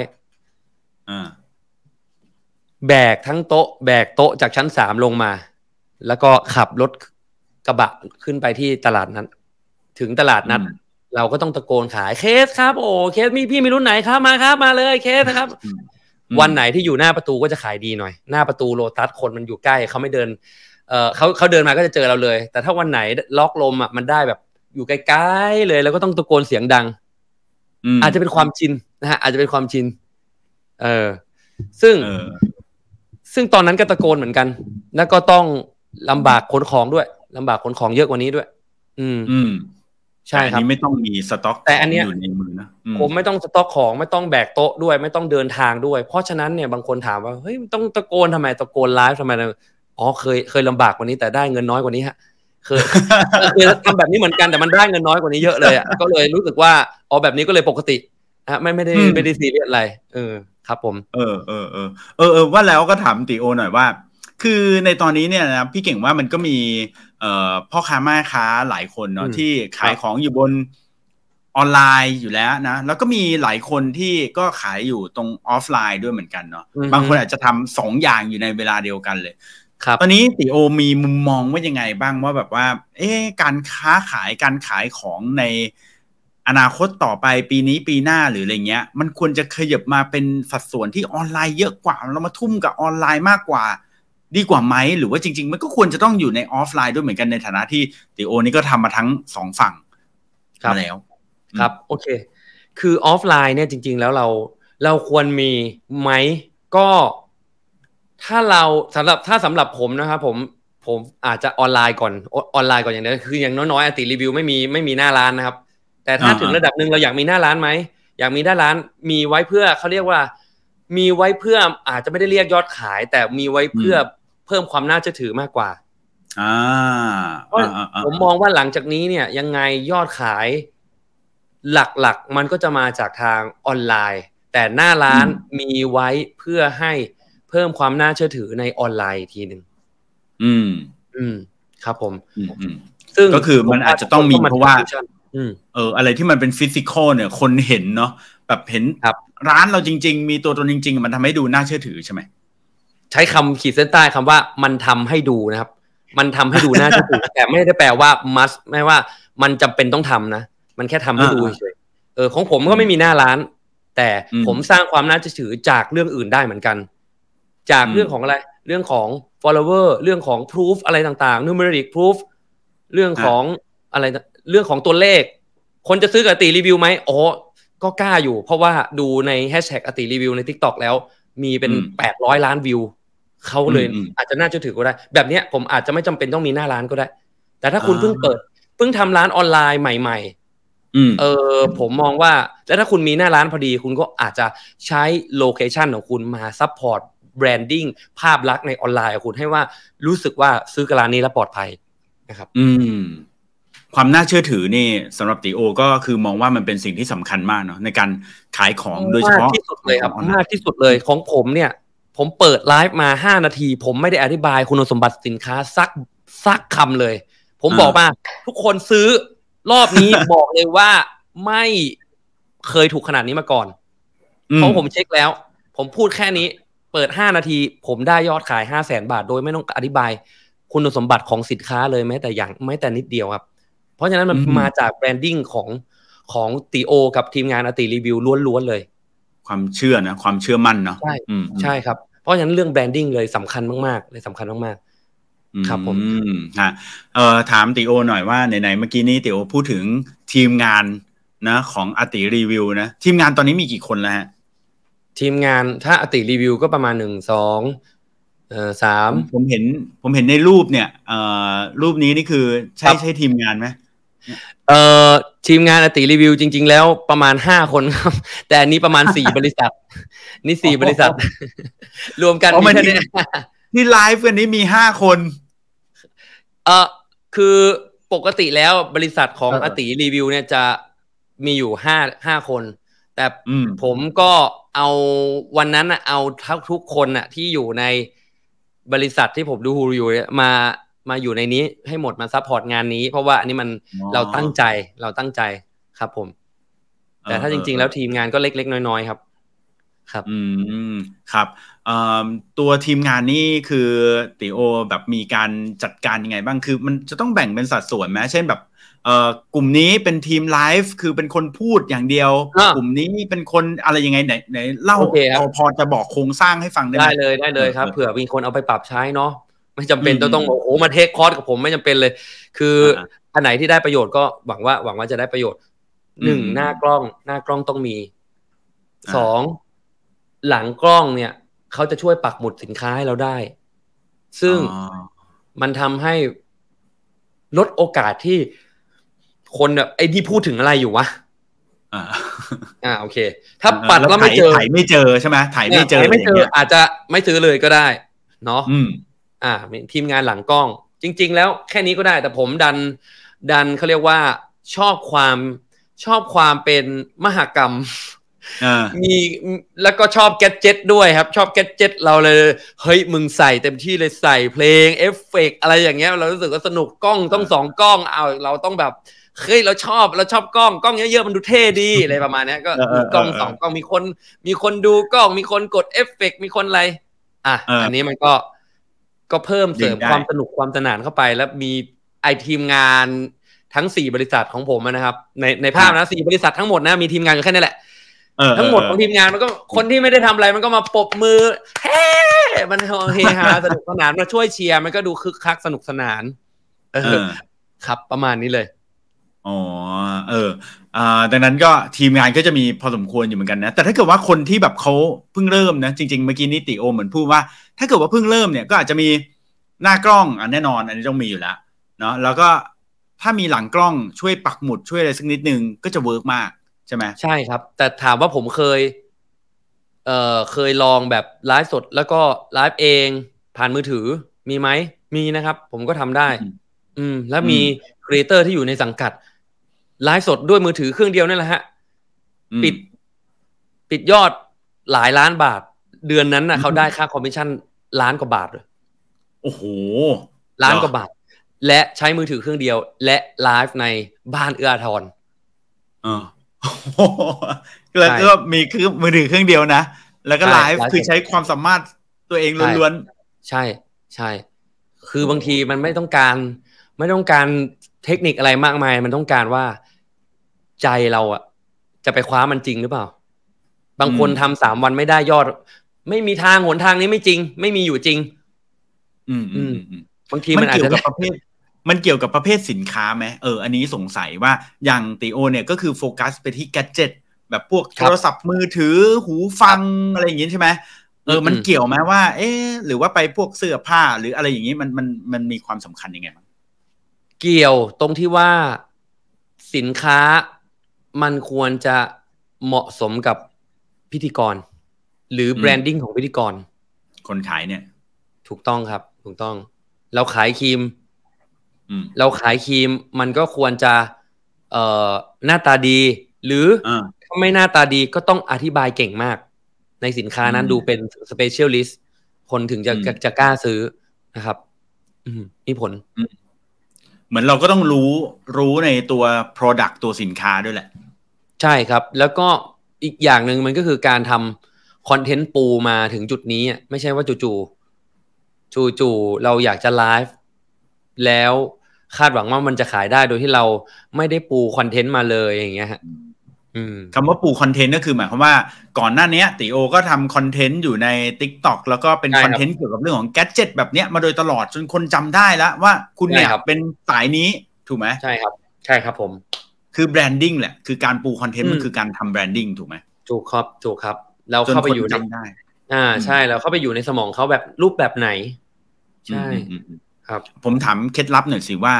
แบกทั้งโต๊ะ แบกโต๊ะจากชั้นสามลงมา แล้วก็ขับรถกระบะขึ้นไปที่ตลาดนัดถึงตลาดนัด เราก็ต้องตะโกนขายเคสครับ โอ้เคสมีพี่มีรุ่นไหนครับมาครับ มาเลยเคสนะครับ วันไหนที่อยู่หน้าประตูก็จะขายดีหน่อย หน้าประตูโลตัสคนมันอยู่ใกล้เขาไม่เดินเออเขาเขาเดินมาก็จะเจอเราเลย แต่ถ้าวันไหนล็อกลมอะมันได้แบบอยู่ใกล้ๆเลย แล้วก็ต้องตะโกนเสียงดังอาจจะเป็นความชินนะฮะอาจจะเป็นความชิน เออ ซึ่งซึ่งตอนนั้นก็ตะโกนเหมือนกัน แล้วก็ต้องลำบากขนของด้วยลำบากขนของเยอะกว่านี้ด้วย อืม อืม ใช่ครับนี้ไม่ต้องมีสต็อกแต่อันนี้อยู่ในมือนะผมไม่ต้องสต็อกของไม่ต้องแบกโต๊ะด้วย ไม่ต้องเดินทางด้วย เพราะฉะนั้นเนี่ยบางคนถามว่าเฮ้ยต้องตะโกนทำไมตะโกนไลฟ์ทำไมอ๋อเคยเคยลำบากกว่านี้แต่ได้เงินน้อยกว่านี้ฮะเคยเคยทำแบบนี้เหมือนกันแต่มันได้เงินน้อยกว่านี้เยอะเลยอะก็เลยรู้สึกว่าอ๋อแบบนี้ก็เลยปกติฮะไม่ไม่ได้ไม่ได้ซีเรียสอะไรเออครับผม เออเออเออเออเออว่าแล้วก็ถามติโอหน่อยว่า คือในตอนนี้เนี่ยนะพี่เก่งว่ามันก็มีเอ่อพ่อค้าแม่ค้าหลายคนเนาะที่ขายของอยู่บนออนไลน์อยู่แล้วนะ แล้วก็มีหลายคนที่ก็ขายอยู่ตรงออฟไลน์ด้วยเหมือนกันเนาะบางคนอาจจะทำสองอย่างอยู่ในเวลาเดียวกันเลยครับตอนนี้ตี๋โอมีมุมมองว่ายังไงบ้างว่าแบบว่า เอ๊การค้าขายการขายของในอนาคตต่อไปปีนี้ปีหน้าหรืออะไรเงี้ย มันควรจะขยับมาเป็นสัดส่วนที่ออนไลน์เยอะกว่า เรามาทุ่มกับออนไลน์มากกว่า ดีกว่าไหมหรือว่าจริง ๆ มันก็ควรจะต้องอยู่ในออฟไลน์ด้วยเหมือนกันในฐานะที่ตี๋โอนี่ก็ทำมาทั้งสองฝั่งมาแล้วครับโอเค คือออฟไลน์เนี่ยจริง ๆ แล้วเราเราควรมีไหมก็ถ้าเราสำหรับถ้าสำหรับผมนะครับผมผมอาจจะออนไลน์ก่อนออนไลน์ก่อนอย่างนี้คืออย่างน้อยๆอติรีวิวไม่มีไม่มีหน้าร้านนะครับ แต่ถ้าถึงระดับหนึ่งเราอยากมีหน้าร้านไหมอยากมีหน้าร้านมีไว้เพื่อเขาเรียกว่า มีไว้เพื่ออาจจะไม่ได้เรียกยอดขาย แต่มีไว้เพื่อ เพิ่มความน่าเชื่อถือมากกว่าอ่าผมมองว่าหลังจากนี้เนี่ยยังไงยอดขายหลักๆ มันก็จะมาจากทางออนไลน์ แต่หน้าร้านมีไว้เพื่อให้เพิ่มความน่าเชื่อถือในออนไลน์ทีหนึ่งอืม อืม ครับผม อืมซึ่งก็คือมันอาจจะต้องมีเพราะว่าเออ อะไรที่มันเป็น physical เนี่ย คนเห็นเนาะแบบเห็นร้านเราจริง ๆ มีตัวตนจริง ๆ มันทำให้ดูน่าเชื่อถือใช่ไหม ใช้คำขีดเส้นใต้คำว่ามันทำให้ดูนะครับ มันทำให้ดูน่าเชื่อถือแต่ไม่ได้แปลว่า must ไม่ว่ามันจำเป็นต้องทำนะ มันแค่ทำให้ดูเฉยเออของผมก็ไม่มีหน้าร้าน แต่ผมสร้างความน่าเชื่อถือจากเรื่องอื่นได้เหมือนกัน จากเรื่องของอะไร เรื่องของ follower เรื่องของ proof อะไรต่างๆ numeric proof เรื่องของอะไรเรื่องของตัวเลข คนจะซื้อกับตีรีวิวไหมอ๋อก็กล้าอยู่ เพราะว่าดูในแฮชแท็กอติรีวิวใน TikTok แล้วมีเป็นแปดร้อยล้านวิว เขาเลยอาจจะน่าเชื่อถือก็ได้ แบบเนี้ยผมอาจจะไม่จำเป็นต้องมีหน้าร้านก็ได้ แต่ถ้าคุณเพิ่งเปิด เพิ่งทำร้านออนไลน์ใหม่ ๆเออผมมองว่าแล้วถ้าคุณมีหน้าร้านพอดี คุณก็อาจจะใช้ location ของคุณมา support branding ภาพลักษณ์ในออนไลน์ของคุณให้ว่ารู้สึกว่าซื้อกับร้านนี้แล้วปลอดภัยนะครับ อืมความน่าเชื่อถือนี่สำหรับตีโอ ก็คือมองว่ามันเป็นสิ่งที่สำคัญมากเนาะในการขายของโดยเฉพาะที่สุดเลยครับมากที่สุดเลยของผมเนี่ย ผมเปิดไลฟ์มาห้านาที ผมไม่ได้อธิบายคุณสมบัติสินค้าสักสักคำเลย ผมบอกมา ทุกคนซื้อรอบนี้บอกเลยว่าไม่เคยถูกขนาดนี้มาก่อนเพราะผมเช็คแล้ว ผมพูดแค่นี้ เปิดห้านาที ผมได้ยอดขายห้าแสนบาท โดยไม่ต้องอธิบายคุณสมบัติของสินค้าเลยแม้แต่อย่างไม่แต่นิดเดียวครับ เพราะฉะนั้นมันมาจาก branding ของของตี๋โอ กับทีมงานอติรีวิวล้วนๆเลย ความเชื่อนะ ความเชื่อมั่นเนาะใช่ใช่ครับเพ ราะฉะนั้นเรื่อง branding เลยสำคัญมากๆ เลยสำคัญมากๆ ครับผมฮะเอ่อถามตี๋โอหน่อยว่าไหนๆเมื่อกี้นี้ตี๋โอพูดถึงทีมงานนะของอติรีวิวนะทีมงานตอนนี้มีกี่คนแล้วฮะทีมงานถ้าอติรีวิวก็ประมาณหนึ่งสองเอ่อสามผมเห็นผมเห็นในรูปเนี่ยเอ่อรูปนี้นี่คือใช่ใช่ทีมงานไหมเอ่อ ทีมงานอติรีวิวจริง ๆ แล้วประมาณห้าคนครับ แต่อันนี้ประมาณสี่บริษัท นี่สี่บริษัท รวมกันมีแค่นี้ที่ไลฟ์กันนี้มีห้าคนเออคือปกติแล้วบริษัทของอติรีวิวเนี่ยจะมีอยู่ห้าห้าคน แต่ผมก็เอาวันนั้นอะเอาทุกทุกคนอะที่อยู่ในบริษัทที่ผมดูอยู่มา มาอยู่ในนี้ให้หมดมา support งานนี้ เพราะว่าอันนี้มันเราตั้งใจเราตั้งใจครับผม แต่ถ้าจริง ๆ แล้วทีมงานก็เล็ก ๆ น้อยๆครับครับอืมครับตัวทีมงานนี่คือตี๋โอแบบมีการจัดการยังไงบ้างคือ มันจะต้องแบ่งเป็นสัดส่วนไหมเช่นแบบเอ่อกลุ่มนี้เป็นทีมไลฟ์คือเป็นคนพูดอย่างเดียว กลุ่มนี้เป็นคนอะไรยังไงไหนไหนเล่าพอพอจะบอกโครงสร้างให้ฟังได้ไหมได้เลยได้เลยครับเผื่อมีคนเอาไปปรับใช้เนาะ ไม่จำเป็นต้องต้องโอ้โหมาเทคคอร์สกับผมไม่จำเป็นเลย คืออันไหนที่ได้ประโยชน์ก็หวังว่า หวังว่าจะได้ประโยชน์หนึ่งหน้ากล้อง หน้ากล้องต้องมีสองหลังกล้องเนี่ยเขาจะช่วยปักหมุดสินค้าให้เราได้ ซึ่งมันทำให้ลดโอกาสที่คนแบบไอ้ที่พูดถึงอะไรอยู่วะ อ่า อ่า โอเค ถ้าปัดแล้วไม่เจอถ่ายไม่เจอใช่ไหมถ่ายไม่เจอ ไม่เจอ อาจจะไม่ซื้อเลยก็ได้ เนาะ อืมอ่าทีมงานหลังกล้อง จริง ๆ แล้วแค่นี้ก็ได้ แต่ผมดันดันเขาเรียกว่าชอบความชอบความเป็นมหกรรมมีแล้วก็ชอบ gadget ด้วยครับ ชอบ gadget เราเลย เฮ้ย มึงใส่เต็มที่เลยใส่เพลงเอฟเฟกอะไรอย่างเงี้ย เรารู้สึกว่าสนุกกล้องต้องสองกล้องเอาเราต้องแบบเฮ้ยเราชอบเราชอบกล้องกล้องเยอะๆมันดูเท่ดีอะไรประมาณนี้ก็มีกล้องสองกล้องมีคน มีคนดูกล้องมีคนกดเอฟเฟกมีคนอะไร อะอันนี้มันก็ ก็เพิ่มเสริมความสนุกความสนานเข้าไป แล้วมีไอ้ทีมงานทั้งสี่บริษัทของผมนะครับ ในในภาพนะสี่บริษัททั้งหมดนะมีทีมงานอยู่แค่นี้แหละเออทั้งหมดของทีมงานมันก็คนที่ไม่ได้ทำอะไรมันก็มาปรบมือเฮ้มันเฮฮาสนุกสนานมาช่วยเชียร์มันก็ดูคึกคักสนุกสนานเอเอออครับประมาณนี้เลย อ๋อ เออ อ่า ดังนั้นก็ทีมงานก็จะมีพอสมควรอยู่เหมือนกันนะ แต่ถ้าเกิดว่าคนที่แบบเขาเพิ่งเริ่มนะ จริงๆ เมื่อกี้นิติโอเหมือนพูดว่า ถ้าเกิดว่าเพิ่งเริ่มเนี่ยก็อาจจะมีหน้ากล้องอันแน่นอน อันนี้ต้องมีอยู่แล้วเนาะ แล้วก็ถ้ามีหลังกล้องช่วยปักหมุดช่วยอะไรสักนิดนึงก็จะ work มากใช่ไหมใช่ครับ แต่ถามว่าผมเคย เอ่อ เคยลองแบบไลฟ์สดแล้วก็ไลฟ์เองผ่านมือถือมีไหมมีนะครับ ผมก็ทำได้อืมอืม แล้วมี creator ที่อยู่ในสังกัด ไลฟ์สดด้วยมือถือเครื่องเดียวนั่นแหละฮะอืมปิด ปิดยอดหลายล้านบาท เดือนนั้นน่ะอืมเขาได้ค่าคอมมิชชั่นล้านกว่าบาทเลยโอ้โห ล้านกว่าบาท และใช้มือถือเครื่องเดียว และไลฟ์ในบ้านเอื้ออาทรเออแล้วใช่ก็มีคือมือถือเครื่องเดียวนะ แล้วก็ใช่ไลฟ์ไลฟ์คือใช้ความสามารถตัวเองใช่ล้วนใช่ใช่ คือบางทีมันไม่ต้องการ ไม่ต้องการเทคนิคอะไรมากมาย มันต้องการว่า ใจเราอะจะไปคว้ามันจริงหรือเปล่า บางคนทำสามวันไม่ได้ยอด ไม่มีทางหนทางนี้ไม่จริง ไม่มีอยู่จริงๆอืมอืมอืมบางทีมัมันนอาจเกี่ยวจะกับประเภทมันเกี่ยวกับประเภทสินค้าไหมเออ อันนี้สงสัยว่าอย่างตีโอ เนี่ยก็คือโฟกัสไปที่แกดเจิตแบบพวกคโทรับรศัพท์มือถือหูฟังอะไรอย่างงี้ใช่ไหมเออ มันอืมเกี่ยวไหมว่า เอ๊ะหรือว่าไปพวกเสื้อผ้า หรืออะไรอย่างงี้มันมันมันมีความสำคัญยังไงบ้างเกี่ยวตรงที่ว่าสินค้า มันควรจะเหมาะสมกับพิธีกร หรือ branding ของพิธีกร คนขายเนี่ย ถูกต้องครับ ถูกต้อง เราขายครีมอืมเราขายครีมมันก็ควรจะ เอ่อหน้าตาดี หรืออ่าถ้าไม่หน้าตาดีก็ต้องอธิบายเก่งมาก ในสินค้านั้นอืมดูเป็น specialist คนถึงจะอืมจะจะกล้าซื้อนะครับอืมมีผล เหมือนเราก็ต้องรู้รู้ในตัว Product ตัวสินค้าด้วยแหละ ใช่ครับ แล้วก็อีกอย่างหนึ่งมันก็คือการทำคอนเทนต์ปูมาถึงจุดนี้อะไม่ใช่ว่าจู่ๆจู่ๆเราอยากจะไลฟ์แล้วคาดหวังว่ามันจะขายได้โดยที่เราไม่ได้ปูคอนเทนต์มาเลยอย่างเงี้ยฮะ คำว่าปูคอนเทนต์ก็คือหมายความว่าก่อนหน้าเนี้ยติโอก็ทำคอนเทนต์อยู่ใน Tik t o อกแล้วก็เป็นใช่คครับ content เกี่ยวกับเรื่องของแก d เจ็ตแบบเนี้ยมาโดยตลอดจนคนจำได้แล้วว่าคุณเนี่ยใช่ครับเป็นสายนี้ถูกไหมใช่ครับ ใช่ครับผม คือ branding แหละ คือการปู content อืมมันคือการทำ branding ถูกไหมถูกครับถูกครับ เราเข้าไปอยู่ใน จนคนจำได้ อ่าใช่เราเข้าไปอยู่ในสมองเขาแบบรูปแบบไหน ใช่ อืมอืมอืมครับผมถามเคล็ดลับหน่อยสิว่า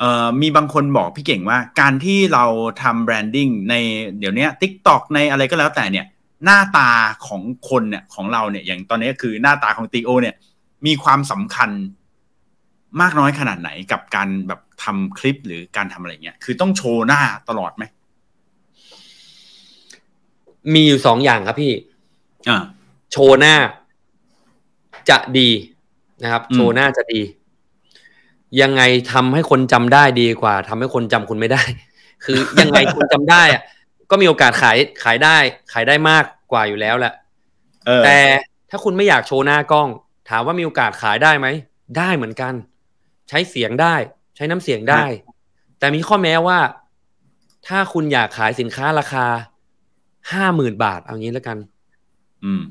เอ่อมีบางคนบอกพี่เก่งว่า การที่เราทำ branding ในเดี๋ยวเนี้ Tik t o อกในอะไรก็แล้วแต่เนี่ยหน้าตาของคนเนี่ยของเราเนี่ย อย่างตอนนี้คือหน้าตาของตีโอ เนี่ย มีความสำคัญมากน้อยขนาดไหนกับการแบบทำคลิปหรือการทำอะไรเงี้ยคือต้องโชว์หน้าตลอดไหมมีอยู่สองอย่างครับพี่อ่าโชว์หน้าจะดีนะครับอืมโชว์หน้าจะดี ยังไงทำให้คนจำได้ดีกว่าทำให้คนจำคุณไม่ได้ คือยังไงคนจำได้อะก็มีโอกาสขายขายได้ ขายได้มากกว่าอยู่แล้วแหละเออแต่ถ้าคุณไม่อยากโชว์หน้ากล้อง ถามว่ามีโอกาสขายได้ไหมได้เหมือนกัน ใช้เสียงได้ ใช้น้ำเสียงได้ แต่มีข้อแม้ว่า ถ้าคุณอยากขายสินค้าราคาห้าหมื่นบาทเอางี้แล้วกัน อืม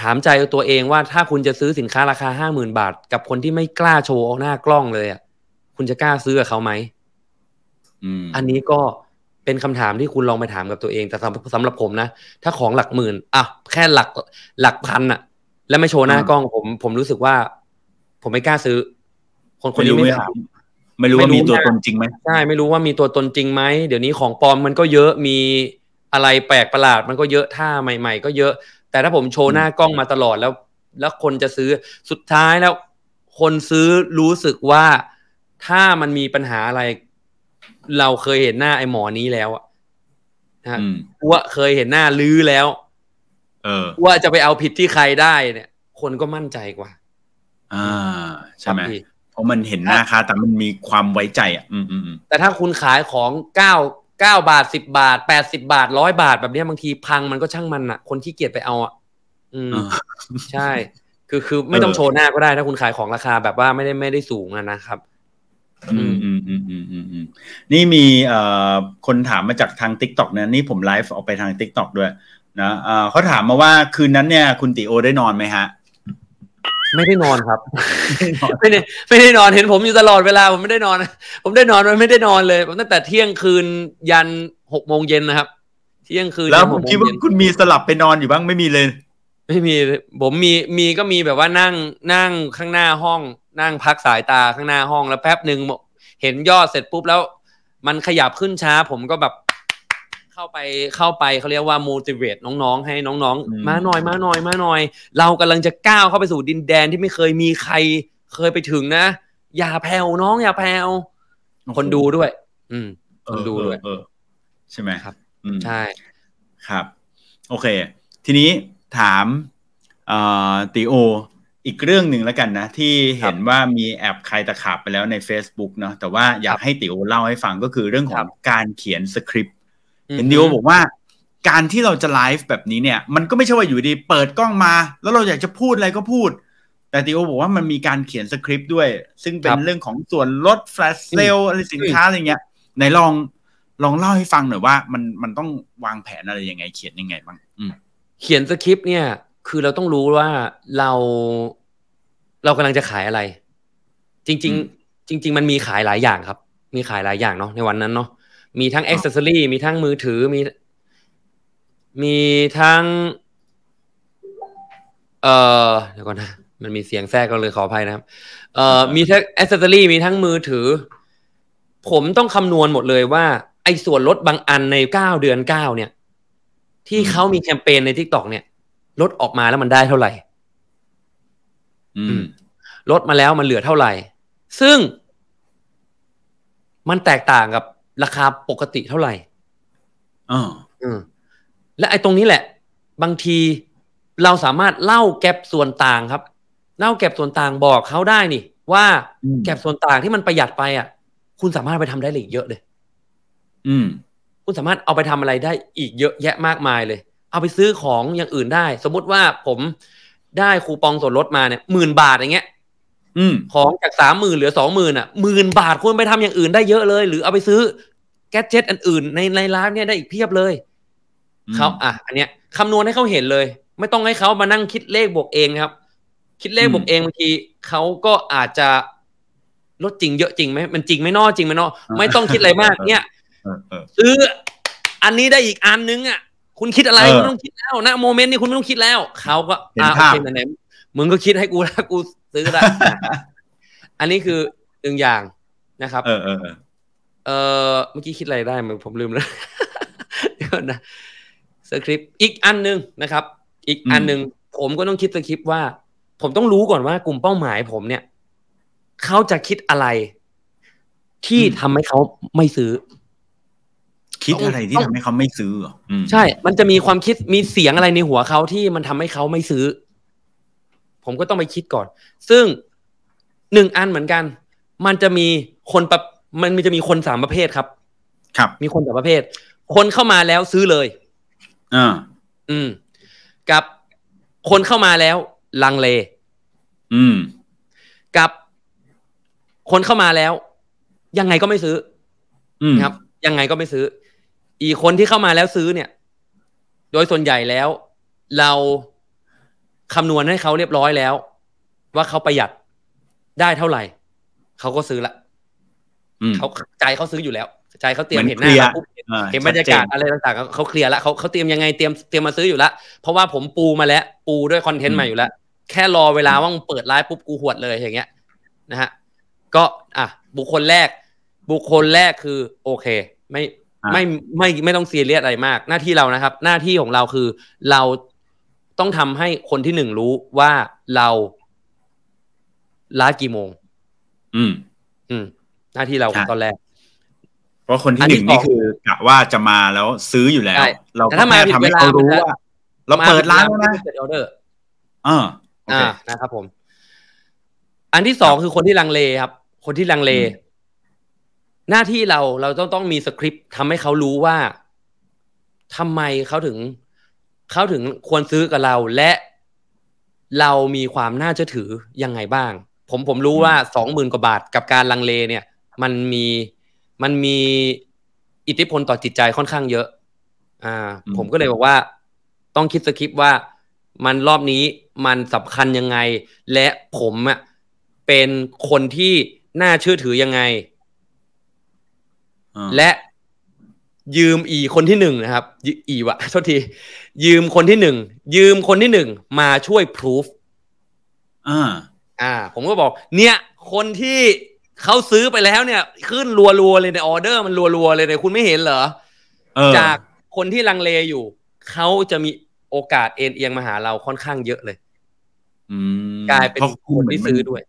ถามใจตัวเองว่าถ้าคุณจะซื้อสินค้าราคาห้าหมื่นบาท กับคนที่ไม่กล้าโชว์หน้ากล้องเลยอะคุณจะกล้าซื้อกับเขาไหมอืมอันนี้ก็เป็นคำถามที่คุณลองไปถามกับตัวเองแต่สำสำหรับผมนะถ้าของหลักหมื่นอะแค่หลักหลักพันอะแล้วไม่โชว์หน้ากล้องผม ผมรู้สึกว่า ผมไม่กล้าซื้อ คนคนไม่นี้รู้ไม่ไม่ถามไม่รู้ว่าไม่รู้มีตัวนะตนจริงไหมใช่ไม่รู้ว่ามีตัวตนจริงไหมเดี๋ยวนี้ของปลอมมันก็เยอะมีอะไรแปลกประหลาดมันก็เยอะท่าใหม่ ๆ ก็เยอะ แต่ถ้าผมโชว์หน้ากล้องมาตลอดแล้ว แล้วคนจะซื้อสุดท้ายแล้ว คนซื้อรู้สึกว่าถ้ามันมีปัญหาอะไร เราเคยเห็นหน้าไอ้หมอนี้แล้วอะนะฮะอืมว่าเคยเห็นหน้าลื้อแล้ว เออ ว่าจะไปเอาผิดที่ใครได้เนี่ย คนก็มั่นใจกว่า อ่า ใช่ไหมครับพี่เพราะมันเห็นหน้าค่าแต่มันมีความไว้ใจอะ อืมอืมอืมแต่ถ้าคุณขายของเก้า เก้าบาทสิบบาทแปดสิบาทร้อยบาทแบบเนี้ยบางทีพังมันก็ช่างมันอะคนขี้เกียจไปเอาอะอืมเออใช่ คือคือไม่ต้องเออโชว์หน้าก็ได้ถ้าคุณขายของราคาแบบว่าไม่ได้ไม่ได้สูงอะนะครับอืมอืมอืมอืมอืมอืมนี่มีเอ่อคนถามมาจากทาง TikTok นะนี่ผมไลฟ์ออกไปทาง TikTok ด้วยนะเอ่อเขาถามมาว่าคืนนั้นเนี่ย คุณตี๋โอได้นอนไหมฮะ ไม่ได้นอนครับ ไม่ได้ไม่ได้นอนเห็นผมอยู่ตลอดเวลาผมไม่ได้นอน ผมได้นอนมันไม่ได้นอนเลยผมตั้งแต่เที่ยงคืนยันหกโมงเย็นนะครับ เที่ยงคืนแล้วยันผหมกโมคิดงว่าเย็นคุณมีสลับไปนอนอยู่บ้างไม่มีเลย ไม่มีผมมีมีก็มีแบบว่านั่งนั่งข้างหน้าห้อง นั่งพักสายตาข้างหน้าห้องแล้วแป๊บหนึ่งเห็นยอดเสร็จปุ๊บแล้ว มันขยับขึ้นช้า ผมก็แบบ เข้าไปเข้าไปเขาเรียกว่า motivate น้องๆ ให้น้องอืมๆมาหน่อยมาหน่อยมาหน่อย เรากำลังจะก้าวเข้าไปสู่ดินแดนที่ไม่เคยมีใครเคยไปถึงนะ อย่าแผ่วน้องอย่าแผ่วคนดูด้วย อืม คนดูด้วยเออเออใช่ไหมครับอืมใช่ครับ โอเค ทีนี้ถามเอ่อติโอ อีกเรื่องหนึ่งแล้วกันนะ ที่เห็นว่ามีแอบใครตะขาบไปแล้วใน Facebook เนาะแต่ว่าอยากให้ติโอเล่าให้ฟังก็คือเรื่องของการเขียนสคริปต์ เห็นดิโอบอกว่า การที่เราจะไลฟ์แบบนี้เนี่ย มันก็ไม่ใช่ว่าอยู่ดีเปิดกล้องมา แล้วเราอยากจะพูดอะไรก็พูด แต่ตี๋โอบอกว่ามันมีการเขียนสคริปต์ด้วย ซึ่งเป็คนรับเรื่องของส่วนลด flash sale อะไรสินค้าอะไรเงี้ยไหนลองลองเล่าให้ฟังหน่อยว่า มันมันต้องวางแผนอะไรยังไง เขียนยังไงบ้างอืมเขียนสคริปต์เนี่ย คือเราต้องรู้ว่าเราเรากำลังจะขายอะไร จริงอืมๆจริง ๆ มันมีขายหลายอย่างครับ มีขายหลายอย่างเนาะในวันนั้นเนาะ มีทั้ง accessory มีทั้งมือถือมี มีทั้ง เอ่อเดี๋ยวก่อนนะ มันมีเสียงแทรกก็เลยขออภัยนะครับ เอ่อมีทั้ง accessory มีทั้งมือถือ ผมต้องคำนวณหมดเลยว่า ไอ้ส่วนลดบางอันในเก้าเดือนเก้าเนี่ย ที่เขามีแคมเปญใน TikTok เนี่ย ลดออกมาแล้วมันได้เท่าไหร่ อืม ลดมาแล้วมันเหลือเท่าไหร่ ซึ่งมันแตกต่างกับ ราคาปกติเท่าไหร่อ๋ออืมและไอ้ตรงนี้แหละ บางทีเราสามารถเล่าแก็บส่วนต่างครับ เล่าแก็บส่วนต่างบอกเขาได้นี่ ว่าอืมแก็บส่วนต่างที่มันประหยัดไปอะ คุณสามารถไปทำได้อีกเยอะเลย อืม คุณสามารถเอาไปทำอะไรได้อีกเยอะแยะมากมายเลย เอาไปซื้อของอย่างอื่นได้ สมมุติว่าผมได้คูปองส่วนลดมาเนี่ยหมื่นบาทอย่างเงี้ยอืม ของจากสามหมื่นเหลือสองหมื่นอะหมื่นบาทคุณไปทำอย่างอื่นได้เยอะเลย หรือเอาไปซื้อแกดเจ็ตอันอื่นในในร้านเนี่ยได้อีกเพียบเลยอืมเขาอะอันเนี้ยคำนวณให้เขาเห็นเลย ไม่ต้องให้เขามานั่งคิดเลขบวกเองครับ คิดเลขบวกเองบางทีเขาก็อาจจะลดจริงเยอะจริงไหมมันจริงไหม่นอจริงไหมนอไม่ต้องคิดอะไรมาก เนี่ยเออเออซื้ออันนี้ได้อีกอันนึงอะคุณคิดอะไรเออคุณไม่ต้องคิดแล้วนะโมเมนต์นี้คุณไม่ต้องคิดแล้วเขาก็เห็นอ่าโอภาพเคไหนๆมึงก็คิดให้กูแล้วกู ซื้อละอันนี้คือหนึ่งอย่างนะครับ เออเออเออเออเมื่อกี้คิดอะไรได้มึงผมลืมแล้วเดี๋ยวก่อนนะสคริปต์อีกอันหนึ่งนะครับ อีกอันหนึ่งผมก็ต้องคิดสคริปต์ว่า ผมต้องรู้ก่อนว่ากลุ่มเป้าหมายผมเนี่ยเขาจะคิดอะไร ที่ทำให้เขาไม่ซื้อ คิดอะไรที่ทำให้เขาไม่ซื้อเหรออืมใช่ มันจะมีความคิดมีเสียงอะไรในหัวเขาที่มันทำให้เขาไม่ซื้อ ผมก็ต้องไปคิดก่อน ซึ่งหนึ่งอันเหมือนกัน มันจะมีคนประมันจะมีคนสามประเภทครับ ครับ มีคนสามประเภท คนเข้ามาแล้วซื้อเลยอ่าอืม กับคนเข้ามาแล้วลังเล อืม กับคนเข้ามาแล้ว ยังไงก็ไม่ซื้อ อืมครับ ยังไงก็ไม่ซื้อ อีกคนที่เข้ามาแล้วซื้อเนี่ย โดยส่วนใหญ่แล้ว เรา คำนวณให้เขาเรียบร้อยแล้ว ว่าเขาประหยัดได้เท่าไหร่เขาก็ซื้อละอืมเขาใจเขาซื้ออยู่แล้วใจเขาเตรียมเหมืเห็อนนหน้าเคลียร์เราปุ๊บอ่าเห็นบรรยากาศชัดเจนอะไรต่างๆเขาเขาเคลียร์แล้วเขาเขาเตรียมยังไงเตรียมเตรียมมาซื้ออยู่แล้วเพราะว่าผมปูมาแล้ว ปูด้วยคอนเทนต์มาอยู่แล้ว แค่รอเวลาว่ามึงเปิดไลฟ์ปุ๊บกูหวดเลยอย่างเงี้ย นะฮะก็อะบุคคลแรก บุคคลแรกคือ โอเค ไม่อะไม่ไม่ไม่ต้องซีเรียสอะไรมาก หน้าที่เรานะครับ หน้าที่ของเราคือเรา ต้องทำให้คนที่หนึ่งรู้ว่าเราไลฟ์กี่โมง อืม อืม หน้าที่เราใช่ตอนแรก เพราะคนที่อันหที่นึ่งนี่สองคือกะว่าจะมาแล้วซื้ออยู่แล้วใช่เราแต่ก็ถ้ามาแค่ทำให้เขารู้ผิดเวลาว่าเราเปิดร้านแล้วนะเปิดออเดอร์อ่าโออ่าเคนะครับผม อันที่สองคือคนที่ลังเลครับ คนที่ลังเลอืมหน้าที่เราเราต้องต้องมีสคริปต์ทำให้เขารู้ว่าทำไมเขาถึง เขาถึงควรซื้อกับเราและเรามีความน่าเชื่อถือยังไงบ้าง ผมผมรู้ว่าสองหมื่นกว่าบาทกับการลังเลเนี่ย มันมีมันมีอิทธิพลต่อจิตใจค่อนข้างเยอะ อ่า ผมก็เลยบอกว่า ต้องคิดสคริปต์ว่ามันรอบนี้มันสำคัญยังไง และผมอะเป็นคนที่น่าเชื่อถือยังไง และ ยืมอีคนที่หนึ่งนะครับอีวะโทษที ยืมคนที่หนึ่งยืมคนที่หนึ่งมาช่วยพิสูจอ่าอ่า ผมก็บอก เนี่ย คนที่เขาซื้อไปแล้วเนี่ย ขึ้นรัวๆเลยในออเดอร์มันรัวๆเลยเนี่ยคุณไม่เห็นเหรอจากคนที่ลังเลอยู่ เขาจะมีโอกาสเอนเอียงมาหาเราค่อนข้างเยอะเลยกลายเป็นคนที่ซื้อด้วย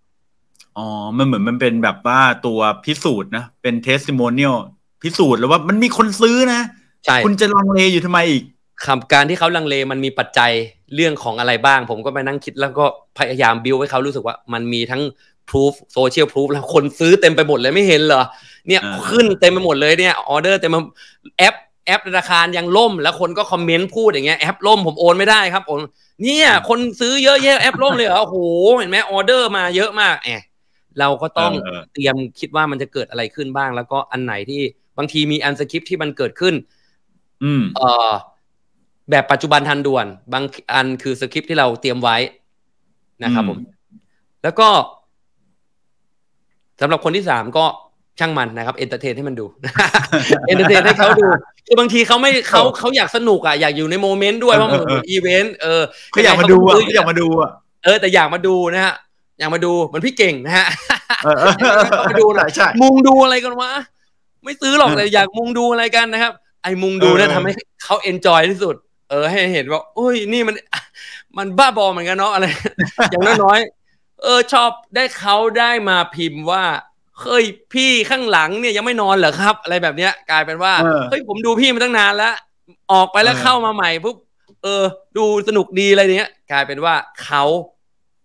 อ๋อ มันเหมือนมันเป็นแบบว่าตัวพิสูจน์นะ เป็น testimonial พิสูจน์แล้วว่ามันมีคนซื้อนะใช่คุณจะลังเลอยู่ทำไมอีกคำการที่เขาลังเลมันมีปัจจัยเรื่องของอะไรบ้าง ผมก็ไปนั่งคิดแล้วก็พยายามบิวให้เขารู้สึกว่ามันมีทั้งพิสูจโซเชียลพิสูจน์แล้วคนซื้อเต็มไปหมดเลยไม่เห็นเหรอเนี่ยขึ้นเต็มไปหมดเลยเนี่ยออเดอร์เต็มแอปแอปธนาคารยังล่ม แล้วคนก็ comment พูดอย่างเงี้ยแอปล่มผมโอนไม่ได้ครับโอนเนี่ยคนซื้อเยอะแยะแอปล่มเลยเหรอโอ้โหเห็นไหมออเดอร์มาเยอะมากแอปเราก็ต้องเตรียมคิดว่ามันจะเกิดอะไรขึ้นบ้าง แล้วก็อันไหนที่ บางทีมีอันสคริปที่มันเกิดขึ้น อืมเอ่อแบบปัจจุบันทันด่วน บางอันคือสคริปที่เราเตรียมไว้นะครับผม แล้วก็สำหรับคนที่สามก็ช่างมันนะครับ entertain ให้มันดู entertain ให้เขาดูคือบางทีเขาไม่เขาเขาอยากสนุกอะอยากอยู่ใน moment ด้วยเพราะมันเป็นอีเวนต์เออก็อยากมาดูอะอยากมาดูอะเออแต่อยากมาดูนะฮะอยากมาดูเหมือนพี่เก่งนะฮะมาดูหน่อยมุงดูอะไรกันวะ ไม่ซื้อหรอกแต่อยากมุงดูอะไรกันนะครับ ไอ้มุงดูเนี่ยทำให้เขา enjoy ที่สุด เออ ให้เห็นว่าโอ้ยนี่มัน มันบ้าบอเหมือนกันเนาะอะไร อย่างน้อยๆเออชอบได้เขาได้มาพิมพ์ว่าเฮ้ยพี่ข้างหลังเนี่ยยังไม่นอนเหรอครับ อะไรแบบเนี้ย กลายเป็นว่าเฮ้ยผมดูพี่มาตั้งนานแล้ว ออกไปแล้วเข้ามาใหม่ปุ๊บเออ ดูสนุกดีอะไรเนี้ย กลายเป็นว่าเขา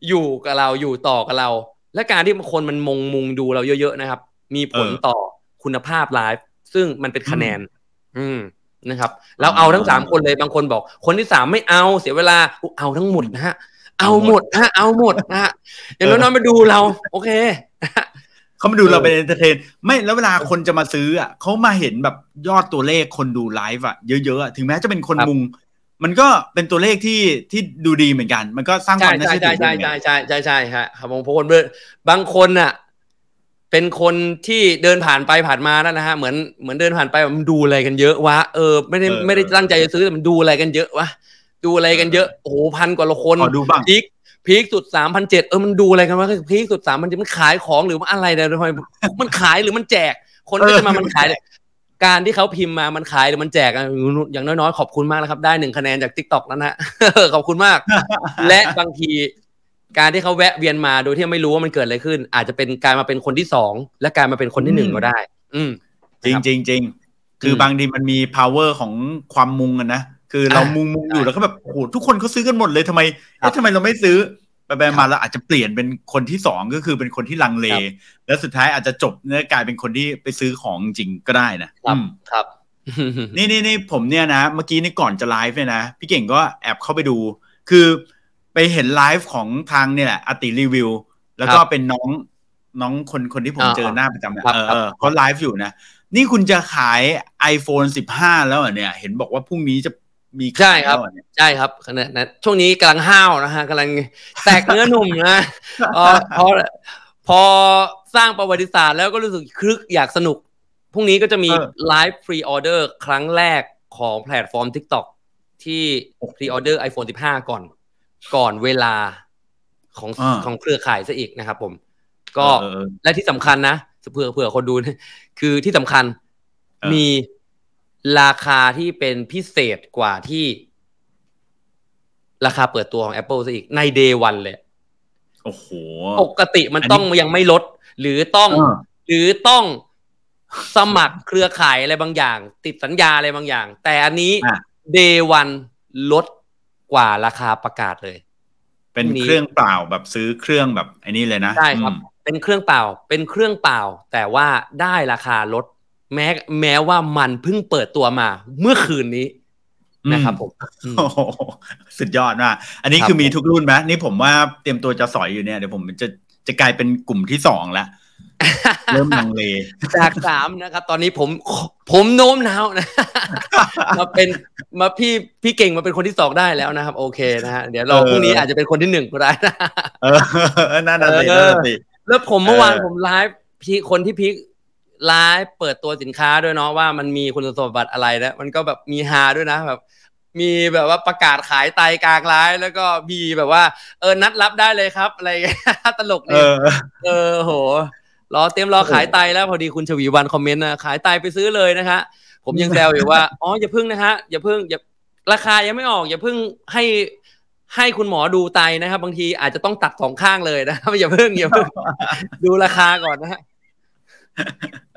อยู่กับเราอยู่ต่อกับเรา และการที่คนมันมงมุงดูเราเยอะๆนะครับ มีผลต่อ คุณภาพไลฟ์ซึ่งมันเป็นคะแนน อืมนะครับ เราเอาทั้งสามคนเลยบางคนบอก คนที่สามไม่เอาเสียเวลาเอาทั้งหมดนะฮะเอาหมดฮะเอาหมดนะฮะอย่างน้อยๆมาดูเรา โอเคเขามาดูเราเป็น entertain ไม่แล้วเวลาคนจะมาซื้ออะเขามาเห็นแบบยอดตัวเลขคนดูไลฟ์อะเยอะๆถึงแม้จะเป็นคนมุง มันก็เป็นตัวเลขที่ที่ดูดีเหมือนกัน มันก็สร้างความน่าเชื่อถือใช่ใช่ใช่ใช่ใช่ใช่ครับบางคนบางคนอะ เป็นคนที่เดินผ่านไปผ่านมานั่นนะฮะเหมือนเหมือนเดินผ่านไปมันดูอะไรกันเยอะวะเออไม่ได้ไม่ได้ตั้งใจจะซื้อแต่มันดูอะไรกันเยอะวะดูอะไรกันเยอะโอ้โหพันกว่าละคนดูบ้างพีคพีคสุดสามพันเจ็ดเออมันดูอะไรกันวะพีคสุดสามพันเจ็ดมันขายของหรือว่าอะไรเนี่ยทำไมมันขายหรือมันแจก คนที่จะมามันขายการที่เขาพิมพ์มามันขายหรือมันแจกอย่างน้อยๆ ขอบคุณมากนะครับ ได้หนึ่งคะแนนจากทิกตอกแล้วนะขอบคุณมาก และบางที การที่เขาแวะเวียนมาโดยที่ไม่รู้ว่ามันเกิดอะไรขึ้น อาจจะเป็นการมาเป็นคนที่สองและการมาเป็นคนที่หนึ่งก็ได้ อืม จริงจริงจริงคือบางทีมันมี power ของความมุงกันนะคือเรามุงมุงอยู่แล้วก็แบบโอ้โหทุกคนเขาซื้อกันหมดเลยทำไมเอ๊ะทำไมเราไม่ซื้อไปไปมาแล้วอาจจะเปลี่ยนเป็นคนที่สองก็คือเป็นคนที่ลังเล แล้วสุดท้ายอาจจะจบเนื้อกลายเป็นคนที่ไปซื้อของจริงก็ได้นะครับครับนี่นี่นี่ผมเนี่ยนะ เมื่อกี้นี่ก่อนจะไลฟ์เนี่ยนะ พี่เก่งก็แอบเข้าไปดู คือ ไปเห็นไลฟ์ของทางเนี่ยแหละไอทีรีวิว แล้วก็เป็นน้องน้องคนคนที่ผมเจอหน้าประจำเออเออเขาไลฟ์อยู่นะ นี่คุณจะขาย iPhone 15 แล้วเนี่ย เห็นบอกว่าพรุ่งนี้จะมีใช่ครับใช่ครับขณะนั้นช่วงนี้กำลังห้าวนะฮะกำลังแตกเนื้อหนุ่มนะพอพอพอสร้างประวัติศาสตร์แล้วก็รู้สึกคึกอยากสนุกพรุ่งนี้ก็จะมีไลฟ์ pre-order ครั้งแรกของแพลตฟอร์ม TikTok ที่ pre-order iPhone 15 ก่อน ก่อนเวลาของของเครือข่ายซะอีกนะครับ ผม ก็และที่สำคัญนะเผื่อเผื่อคนดูคือที่สำคัญมีราคาที่เป็นพิเศษกว่าที่ ราคาเปิดตัวของ Apple ซะอีกใน day one เลยโอ้โหปกติมันต้องยังไม่ลด หรือต้อง หรือต้องสมัครเครือข่ายอะไรบางอย่าง ติดสัญญาอะไรบางอย่าง แต่อันนี้เดย์วันลด กว่าราคาประกาศเลย เป็นเครื่องเปล่าแบบซื้อเครื่องแบบไอ้นี่เลยนะใช่ครับ เป็นเครื่องเปล่า เป็นเครื่องเปล่า แต่ว่าได้ราคาลดแม้แม้ว่ามันเพิ่งเปิดตัวมาเมื่อคืนนี้นะครับผมสุดยอดมากอันนี้คือมีทุกรุ่นไหมนี่ผมว่าเตรียมตัวจะสอยอยู่เนี่ยเดี๋ยวผมจะจะกลายเป็นกลุ่มที่สองแล้ว เริ่มลังเลจากสามนะครับ ตอนนี้ผมผมโน้มน้าวนะมาเป็นมาพี่พี่เก่งมาเป็นคนที่สองได้แล้วนะครับ โอเคนะฮะเดี๋ยวเราพรุ่งนี้อาจจะเป็นคนที่หนึ่งก็ได้นะเออนั่นน่ะสินั่นน่ะสิแล้วผมเมื่อวานผมไลฟ์พี่คนที่พีคไลฟ์เปิดตัวสินค้าด้วยเนาะว่ามันมีคุณสมบัติอะไรนะมันก็แบบมีฮาด้วยนะแบบมีแบบว่าประกาศขายไตกลางไลฟ์แล้วก็มีแบบว่า เออนัดรับได้เลยครับ อะไรตลกเอนี่อเออโห รอเตรียมรอขายไตแล้วพอดีคุณชวีวันคอมเมนต์นะขายไตไปซื้อเลยนะคะ ผมยังแซวอยู่ว่าอ๋ออย่าพึ่งนะฮะอย่าพึ่งอย่าราคายังไม่ออก อย่าพึ่งให้ให้คุณหมอดูไตนะครับ บางทีอาจจะต้องตัดสองข้างเลยนะครับอย่าพึ่งอย่าพึ่งดูราคาก่อนนะฮะ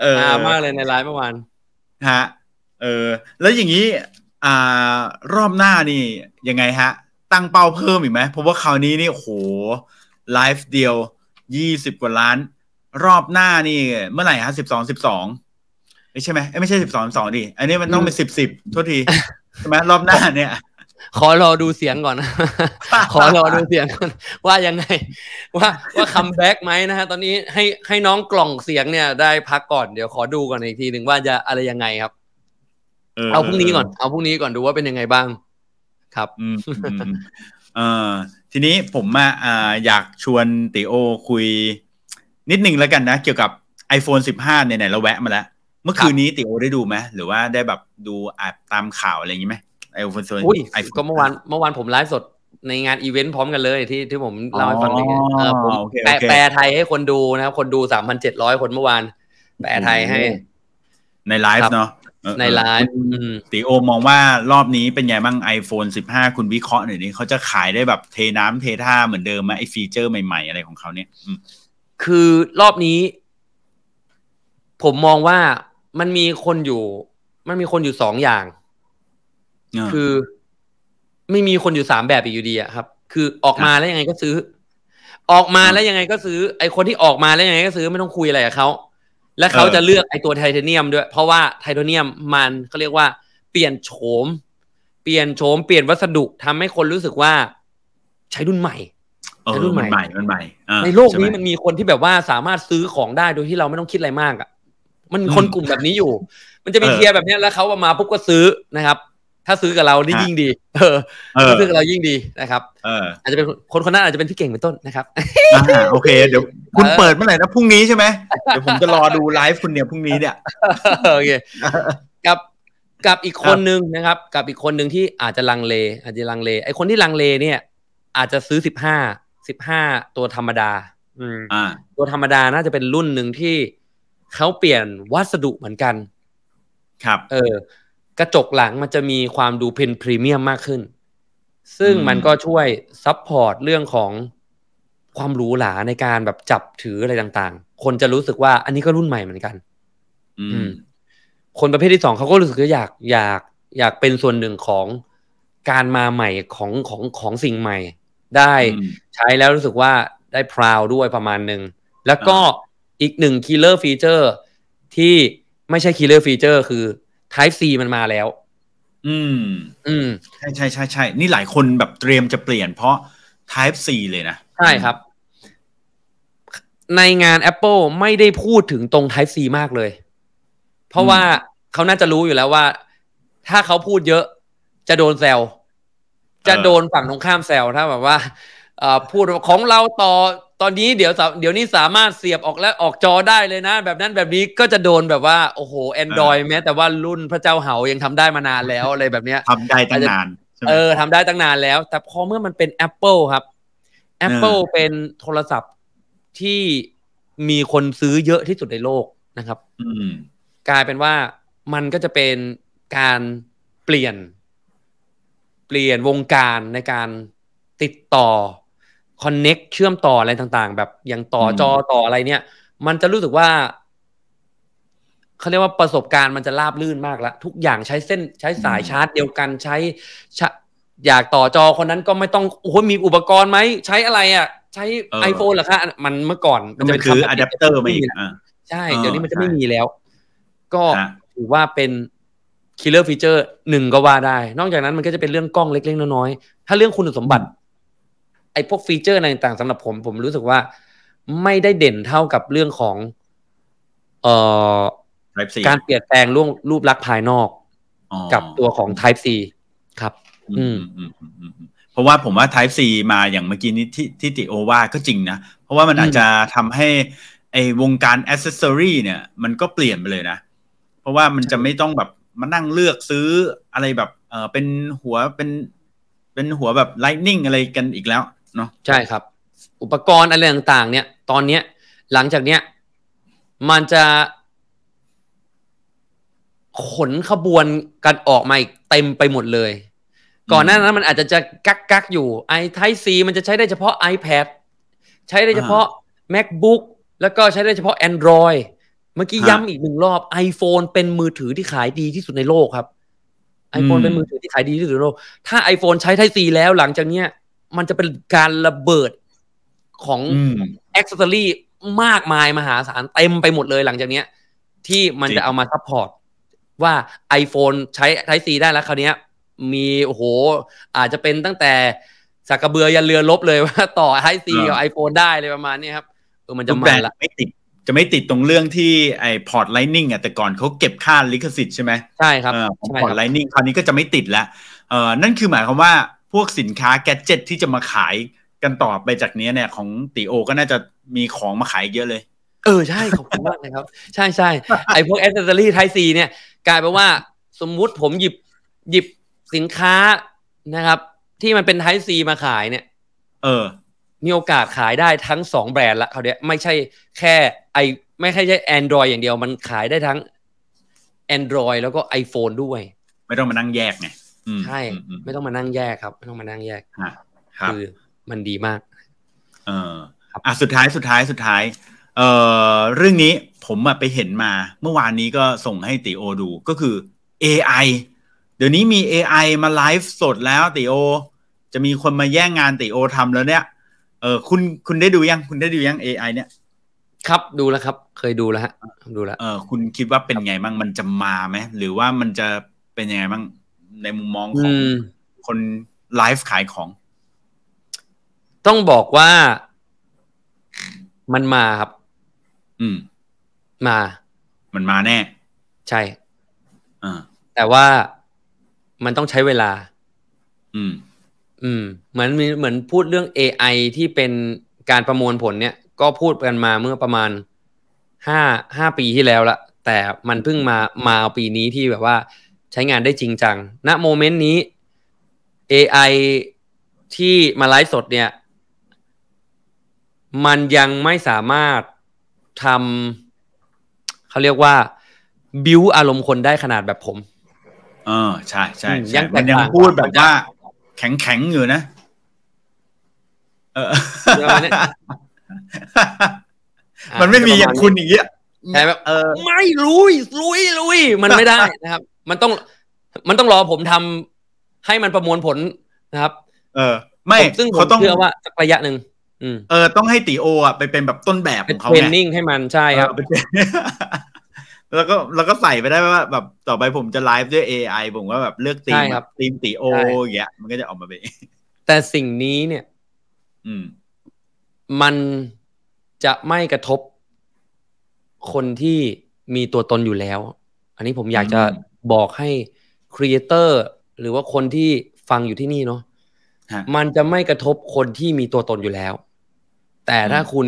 เออฮามากเลยในไลฟ์เมื่อวานฮะเออ แล้วอย่างนี้อ่ารอบหน้านี่ยังไงฮะ ตั้งเป้าเพิ่มอีกไหมเพราะว่าคราวนี้นี่โอ้โหไลฟ์เดียวยี่สิบกว่าล้าน รอบหน้านี่ เมื่อไหร่ฮะสิบสองสิบสองใช่ไหมเอ้ยไม่ใช่สิบสองสองดิ อันนี้มันต้องเป็นสิบสิบโทษทีใช่ไหมรอบหน้าเนี่ย ขอรอดูเสียงก่อนนะขอรอดูเสียงก่อนว่ายังไง ว่าว่า comeback ไหมนะฮะตอนนี้ให้ให้น้องกล่องเสียงเนี่ยได้พักก่อนเดี๋ยวขอดูก่อนอีกทีหนึ่งว่าจะอะไรยังไงครับเอาพรุ่งนี้ก่อนเอาพรุ่งนี้ก่อนดูว่าเป็นยังไงบ้าง ครับอืมอืมอืมเออทีนี้ผมมาอ่าอยากชวนติโอคุย นิดนึงแล้วกันนะ เกี่ยวกับ iPhone 15เนี่ยไหนเราแวะมาแล้ว เมื่อคืนนี้ติโอได้ดูไหมหรือว่าได้แบบดูอ่านตามข่าวอะไรอย่างนี้ไหมไอโฟนโซนอุ้ยไอโฟนก็เมื่อวานเมื่อวานผมไลฟ์สดในงานอีเวนต์พร้อมกันเลยที่ที่ผมเล่าให้ฟังอ๋อเลยเออผมโอเคแปลโอเคแปลไทยให้คนดูนะครับ คนดูสามพันเจ็ดร้อยคนเมื่อวาน แปลไทยให้ ในไลครัฟ์บเนาะเออในไลฟ์คุณอืมติโอมองว่ารอบนี้เป็นไงบ้าง iPhone 15 คุณวิเคราะห์หน่อยนี่เขาจะขายได้แบบเทน้ำเทท่าเหมือนเดิมไหมไอฟีเจอร์ใหม่ๆ อะไรของเขาเนี่ยอืม คือรอบนี้ ผมมองว่ามันมีคนอยู่ มันมีคนอยู่สองอย่าง คือ ไม่มีคนอยู่สามแบบอีกอยู่ดีอะครับ คือออกมาแล้วยังไงก็ซื้อ ออกมาแล้วยังไงก็ซื้อ ไอคนที่ออกมาแล้วยังไงก็ซื้อไม่ต้องคุยอะไรกับเขาและเขาจะเลือกไอตัวไทเทเนียมด้วย เพราะว่าไทเทเนียมมันเขาเรียกว่า เปลี่ยนโฉม เปลี่ยนโฉมเปลี่ยนวัสดุทำให้คนรู้สึกว่า ใช้รุ่นใหม่เออ รุ่นใหม่มันใหม่มันใหม่อ่าในโลกนี้ช่ไหมันมีคนที่แบบว่าสามารถซื้อของได้โดยที่เราไม่ต้องคิดอะไรมากอะ มันมีคนอืมกลุ่มแบบนี้อยู่ มันจะมีเออเทียร์แบบเนี้ยแล้วเขามาปุ๊บก็ซื้อนะครับ ถ้าซื้อกับเรานี่ฮะยิ่งดี เออเออถ้าซื้อกับเรายิ่งดีนะครับเอออาจจะเป็นคนคนนั้นอาจจะเป็นพี่เก่งเป็นต้นนะครับอ่าโอเค เดี๋ยวคุณเออเปิดเมื่อไหร่นะพรุ่งนี้ใช่ไหมเดี๋ยวผมจะรอดูไลฟ์คุณเนี่ยพรุ่งนี้เนี่ยโอเคกับกับอีกคนนึงนะครับ กับอีกคนนึงที่อาจจะลังเล อาจจะลังเล ไอคนที่ลังเลเนี่ย อาจจะซื้อสิบห้า สิบห้าตัวธรรมดา อืมอ่าตัวธรรมดาน่าจะเป็นรุ่นหนึ่งที่เขาเปลี่ยนวัสดุเหมือนกัน ครับ เออ กระจกหลังมันจะมีความดูเป็นพรีเมียมมากขึ้น ซึ่งอืมมันก็ช่วย support เรื่องของความหรูหราในการแบบจับถืออะไรต่างๆ คนจะรู้สึกว่าอันนี้ก็รุ่นใหม่เหมือนกัน อือืมมคนประเภทที่สองเขาก็รู้สึกว่าอยากอยาก อยากเป็นส่วนหนึ่งของการมาใหม่ของของของสิ่งใหม่ ได้อืมใช้แล้วรู้สึกว่าได้ proud ด้วยประมาณหนึ่งแล้วก็อีกหนึ่ง killer feature ที่ไม่ใช่ killer feature คือ Type C มันมาแล้ว อืม อืม ใช่ใช่ใช่ใช่ นี่หลายคนแบบเตรียมจะเปลี่ยนเพราะ Type C เลยนะ ใช่ครับ ในงาน Apple ไม่ได้พูดถึงตรง Type C มากเลย เพราะว่าเขาน่าจะรู้อยู่แล้วว่า ถ้าเขาพูดเยอะจะโดนแซว จะโดนฝั่งตรงข้ามแซวถ้าแบบว่าเอ่อพูดว่าของเราต่อตอนนี้เดี๋ยวสาเดี๋ยวนี้สามารถเสียบออกและออกจอได้เลยนะ แบบนั้นแบบนี้ก็จะโดนแบบว่า โอ้โห Android แม้แต่ว่ารุ่นพระเจ้าเหายังทำได้มานานแล้วอะไรแบบเนี้ยทำได้ตั้งนานใช่ไหมเออทำได้ตั้งนานแล้ว แต่พอเมื่อมันเป็น Apple ครับ Apple เป็นโทรศัพท์ที่มีคนซื้อเยอะที่สุดในโลกนะครับอืมกลายเป็นว่ามันก็จะเป็นการเปลี่ยน เปลี่ยนวงการในการติดต่อคอนเน็กเชื่อมต่ออะไรต่างๆ แบบอย่างต่ออมจอต่ออะไรเนี่ย มันจะรู้สึกว่าเขาเรียกว่าประสบการณ์มันจะราบลื่นมากแล้วทุกอย่างใช้เส้นใช้สายชาร์จเดียวกันใช้ชะอยากต่อจอคนนั้นก็ไม่ต้องโอ้โหมีอุปกรณ์ไหมใช้อะไรอะ ใช้เออ iPhone เหรอคะมันเมื่อก่อนต้องไปซื้ออะแดปเตอร์มาอีกอ่าใช่อ๋อเดี๋ยวนี้มันจะใช่ไม่มีแล้ว ก็ฮะถือว่าเป็น killer feature หนึ่งก็ว่าได้ นอกจากนั้นมันก็จะเป็นเรื่องกล้องเล็ก ๆ น้อยๆ ถ้าเรื่องคุณสมบัติ ไอ้พวก feature อะไรต่างๆสำหรับผม ผมรู้สึกว่าไม่ได้เด่นเท่ากับเรื่องของ เอ่อการเปลี่ยนแปลงรูปรูปลักษณ์ภายนอก กับตัวของ Type C ครับ อืมเพราะว่าผมว่า Type C มาอย่างเมื่อกี้นี้ที่ที่ตี๋โอว่าก็จริงนะ เพราะว่ามันอาจจะทำให้ไอ้วงการอ c เซสซอรีเนี่ย มันก็เปลี่ยนไปเลยนะ เพราะว่ามันจะไม่ต้องแบบ มานั่งเลือกซื้ออะไรแบบเออเป็นหัวเป็นเป็นหัวแบบไลนิ่งอะไรกันอีกแล้วเนาะใช่ครับ อุปกรณ์อะไรต่างๆ เนี่ย ตอนเนี้ย หลังจากเนี้ย มันจะ ขนขบวนกันออกมาอีกเต็มไปหมดเลย ก่อนหน้านั้นมันอาจจะจะกั๊กกั๊กอยู่ไอ Type C มันจะใช้ได้เฉพาะ iPad ใช้ได้เฉพาะ MacBook แล้วก็ใช้ได้เฉพาะ Android เมื่อกี้ย้ำอีกหนึ่งรอบ iPhone เป็นมือถือที่ขายดีที่สุดในโลกครับ iPhone เป็นมือถือที่ขายดีที่สุดในโลก ถ้า iPhone ใช้ไทซีแล้วหลังจากเนี้ย มันจะเป็นการระเบิดของ accessory มากมายมหาศาลเต็มไปหมดเลยหลังจากเนี้ย ที่มันจะเอามา supportว่า iPhone ใช้ไทซีได้แล้วคราวนี้มีโอ้โห อาจจะเป็นตั้งแต่สากกะเบือยันเรือรบเลยว่าต่อ Type C กับ iPhone ได้เลยประมาณนี้ครับเออมันจะมันละไม่ติด จะไม่ติดตรงเรื่องที่ไอ port Lightning อะแต่ก่อนเขาเก็บค่าลิขสิทธิ์ใช่ไหมใช่ครับ port Lightning คราวนี้ก็จะไม่ติดแล้วเออนั่นคือหมายความว่าพวกสินค้า gadget ที่จะมาขายกันต่อไปจากนี้เนี่ยของตี๋โอก็น่าจะมีของมาขายเยอะเลย เออใช่ขอบคุณมากนะครับ ใช่ใช่ไอพวกแอสเซสซอรี่ไทซีเนี่ยกลายเป็นว่าสมมุติผมหยิบหยิบสินค้านะครับ ที่มันเป็นไทซีมาขายเนี่ย เออ มีโอกาสขายได้ทั้งสองแบรนด์ละเขาเนี้ยไม่ใช่แค่ไอไม่ใช่ใช่ Android อย่างเดียวมันขายได้ทั้ง Android แล้วก็ iPhone ด้วย ไม่ต้องมานั่งแยกไงใช่ ไม่ต้องมานั่งแยกครับ ไม่ต้องมานั่งแยกคือมันดีมาก เอออะสุดท้ายสุดท้ายสุดท้าย เอ่อเรื่องนี้ผมไปเห็นมา เมื่อวานนี้ก็ส่งให้ติโอดูก็คือ AI เดี๋ยวนี้มี AI มาไลฟ์สดแล้วติโอ จะมีคนมาแย่งงานติโอทำแล้วเนี่ย เออคุณคุณได้ดูยังคุณได้ดูยัง AI เนี่ย ครับดูแล้วครับ เคยดูแล้วฮะดูแล้วเออคุณคิดว่าเป็นไงบ้างมันจะมาไหมหรือว่ามันจะเป็นยังไงบ้างในมุมมองของคนไลฟ์ขายของ ต้องบอกว่ามันมาครับ อืม มา มันมาแน่ ใช่อ่าแต่ว่ามันต้องใช้เวลา อืม อืมเหมือนมีเหมือนพูดเรื่อง AI ที่เป็นการประมวลผลเนี่ย ก็พูดกันมาเมื่อประมาณห้าห้าปีที่แล้วละแต่มันเพิ่งมามาปีนี้ที่แบบว่าใช้งานได้จริงจังณโมเมนต์นี้ AI ที่มาไลฟ์สดเนี่ย มันยังไม่สามารถทำเขาเรียกว่า บิวอารมณ์คนได้ขนาดแบบผมเออใช่ใช่ยังมันยังพูดแบบว่า แข็งแข็งอยู่นะ เออมันไม่มีอย่างคุณอย่างเงี้ยแต่แบบเออ ไม่ลุยลุยลุยมันไม่ได้นะครับ มันต้อง มันต้องรอผมทำให้มันประมวลผลนะครับ เออ ไม่ซึ่งผมเชื่อว่าสักระยะหนึ่งเออ ต้องให้ตีโออะไปเป็นแบบต้นแบบของเขาเทรนนิ่งให้มันใช่ครับ แล้วก็แล้วก็ใส่ไปได้ว่าแบบต่อไปผมจะไลฟ์ด้วย AI ผมว่าแบบเลือกตีมตีมตีโออย่างเงี้ยมันก็จะออกมาเป็นแต่สิ่งนี้เนี่ย อืม มันจะไม่กระทบคนที่มีตัวตนอยู่แล้ว อันนี้ผมอยากจะบอกให้ครีเอเตอร์หรือว่าคนที่ฟังอยู่ที่นี่เนาะมันจะไม่กระทบคนที่มีตัวตนอยู่แล้ว แต่ถ้าคุณ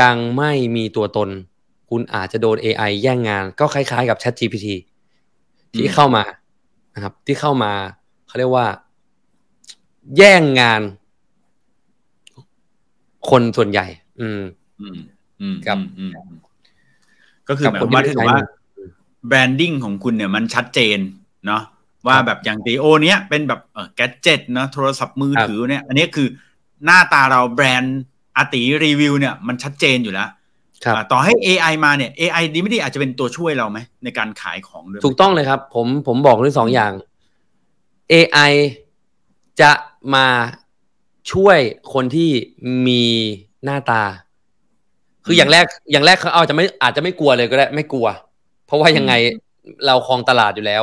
ยังไม่มีตัวตน คุณอาจจะโดน AI แย่งงานก็คล้ายๆกับ Chat GPT ที่เข้ามานะครับ ที่เข้ามาเขาเรียกว่า แย่งงาน คนส่วนใหญ่ อืม อืม อืมกับก็คือหมายว่าถือว่าแบรนดิ้งของคุณเนี่ยมันชัดเจน เนาะว่าแบบอย่างตีโอ เนี้ยเป็นแบบเออแกจิตเนาะโทรศัพท์มือถือเนี่ย อันนี้คือหน้าตาเราแบรนด์อาติรีวิวเนี่ยมันชัดเจนอยู่แล้ว ต่อให้ AI มาเนี่ย AI ดีไม่ดีอาจจะเป็นตัวช่วยเราไหมในการขายของด้วยถูกต้องเลยครับ ผมผมบอกทั้งสองอย่าง AI จะมาช่วยคนที่มีหน้าตา คืออย่างแรกอย่างแรกเขาเอาจะไม่อาจจะไม่กลัวเลยก็ได้ไม่กลัว เพราะว่ายังไงเราครองตลาดอยู่แล้ว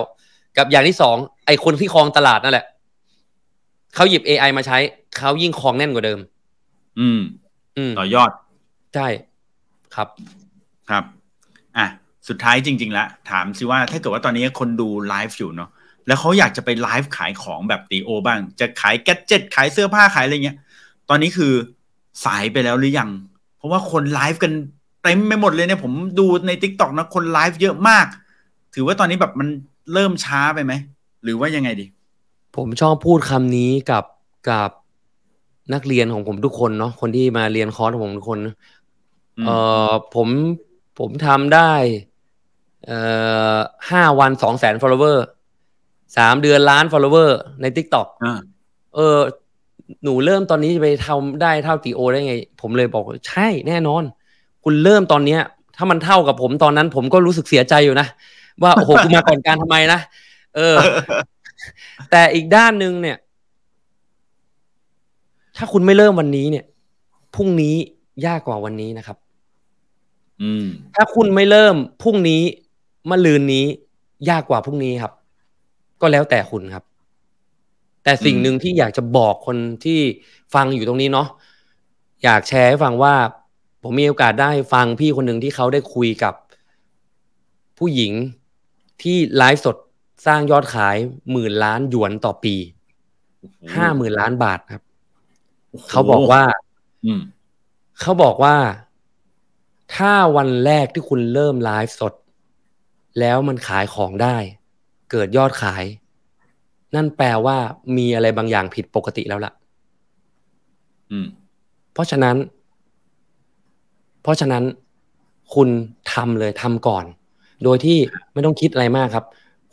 กับอย่างที่สองไอคนที่ครองตลาดนั่นแหละเขาหยิบ AI มาใช้เขายิ่งครองแน่นกว่าเดิม อืม อืมต่อยอด ใช่ ครับครับอะสุดท้ายจริงๆแล้วถามสิว่าถ้าเกิดว่าตอนนี้คนดูไลฟ์อยู่เนาะแล้วเขาอยากจะไปไลฟ์ขายของแบบตี๋โอบ้าง จะขาย gadget ขายเสื้อผ้าขายอะไรเงี้ย ตอนนี้คือสายไปแล้วหรือยัง เพราะว่าคนไลฟ์กันเต็มไปหมดเลยเนี่ยผมดูใน TikTok นะคนไลฟ์เยอะมาก ถือว่าตอนนี้แบบมันเริ่มช้าไปไหม หรือว่ายังไงดี ผมชอบพูดคำนี้กับกับนักเรียนของผมทุกคนเนาะคนที่มาเรียนคอร์สของผมทุกคน เออผมผมทำได้เอ่อห้าวันสองแสน follower สามเดือนล้าน follower ใน TikTok เออ หนูเริ่มตอนนี้จะไปทำได้เท่าตีโอได้ไง ผมเลยบอกใช่แน่นอน คุณเริ่มตอนเนี้ย ถ้ามันเท่ากับผมตอนนั้นผมก็รู้สึกเสียใจอยู่นะ ว่า โอ้โหกูมาก่อนการทำไมนะ เออ แต่อีกด้านหนึ่งเนี่ย ถ้าคุณไม่เริ่มวันนี้เนี่ยพรุ่งนี้ยากกว่าวันนี้นะครับอืม ถ้าคุณไม่เริ่มพรุ่งนี้มะลืนนี้ ยากกว่าพรุ่งนี้ครับ ก็แล้วแต่คุณครับ แต่สิ่งหนึ่งที่อยากจะบอกคนที่ฟังอยู่ตรงนี้เนาะอยากแชร์ให้ฟังว่า ผมมีโอกาสได้ฟังพี่คนหนึ่งที่เขาได้คุยกับผู้หญิงที่ไลฟ์สดสร้างยอดขายหมื่นล้านหยวนต่อปีห้าหมื่นล้านบาทครับ เขาบอกว่าอืมเขาบอกว่า ถ้าวันแรกที่คุณเริ่มไลฟ์สด แล้วมันขายของได้ เกิดยอดขาย นั่นแปลว่ามีอะไรบางอย่างผิดปกติแล้วล่ะ อืม เพราะฉะนั้น เพราะฉะนั้น คุณทำเลยทำก่อน โดยที่ไม่ต้องคิดอะไรมากครับ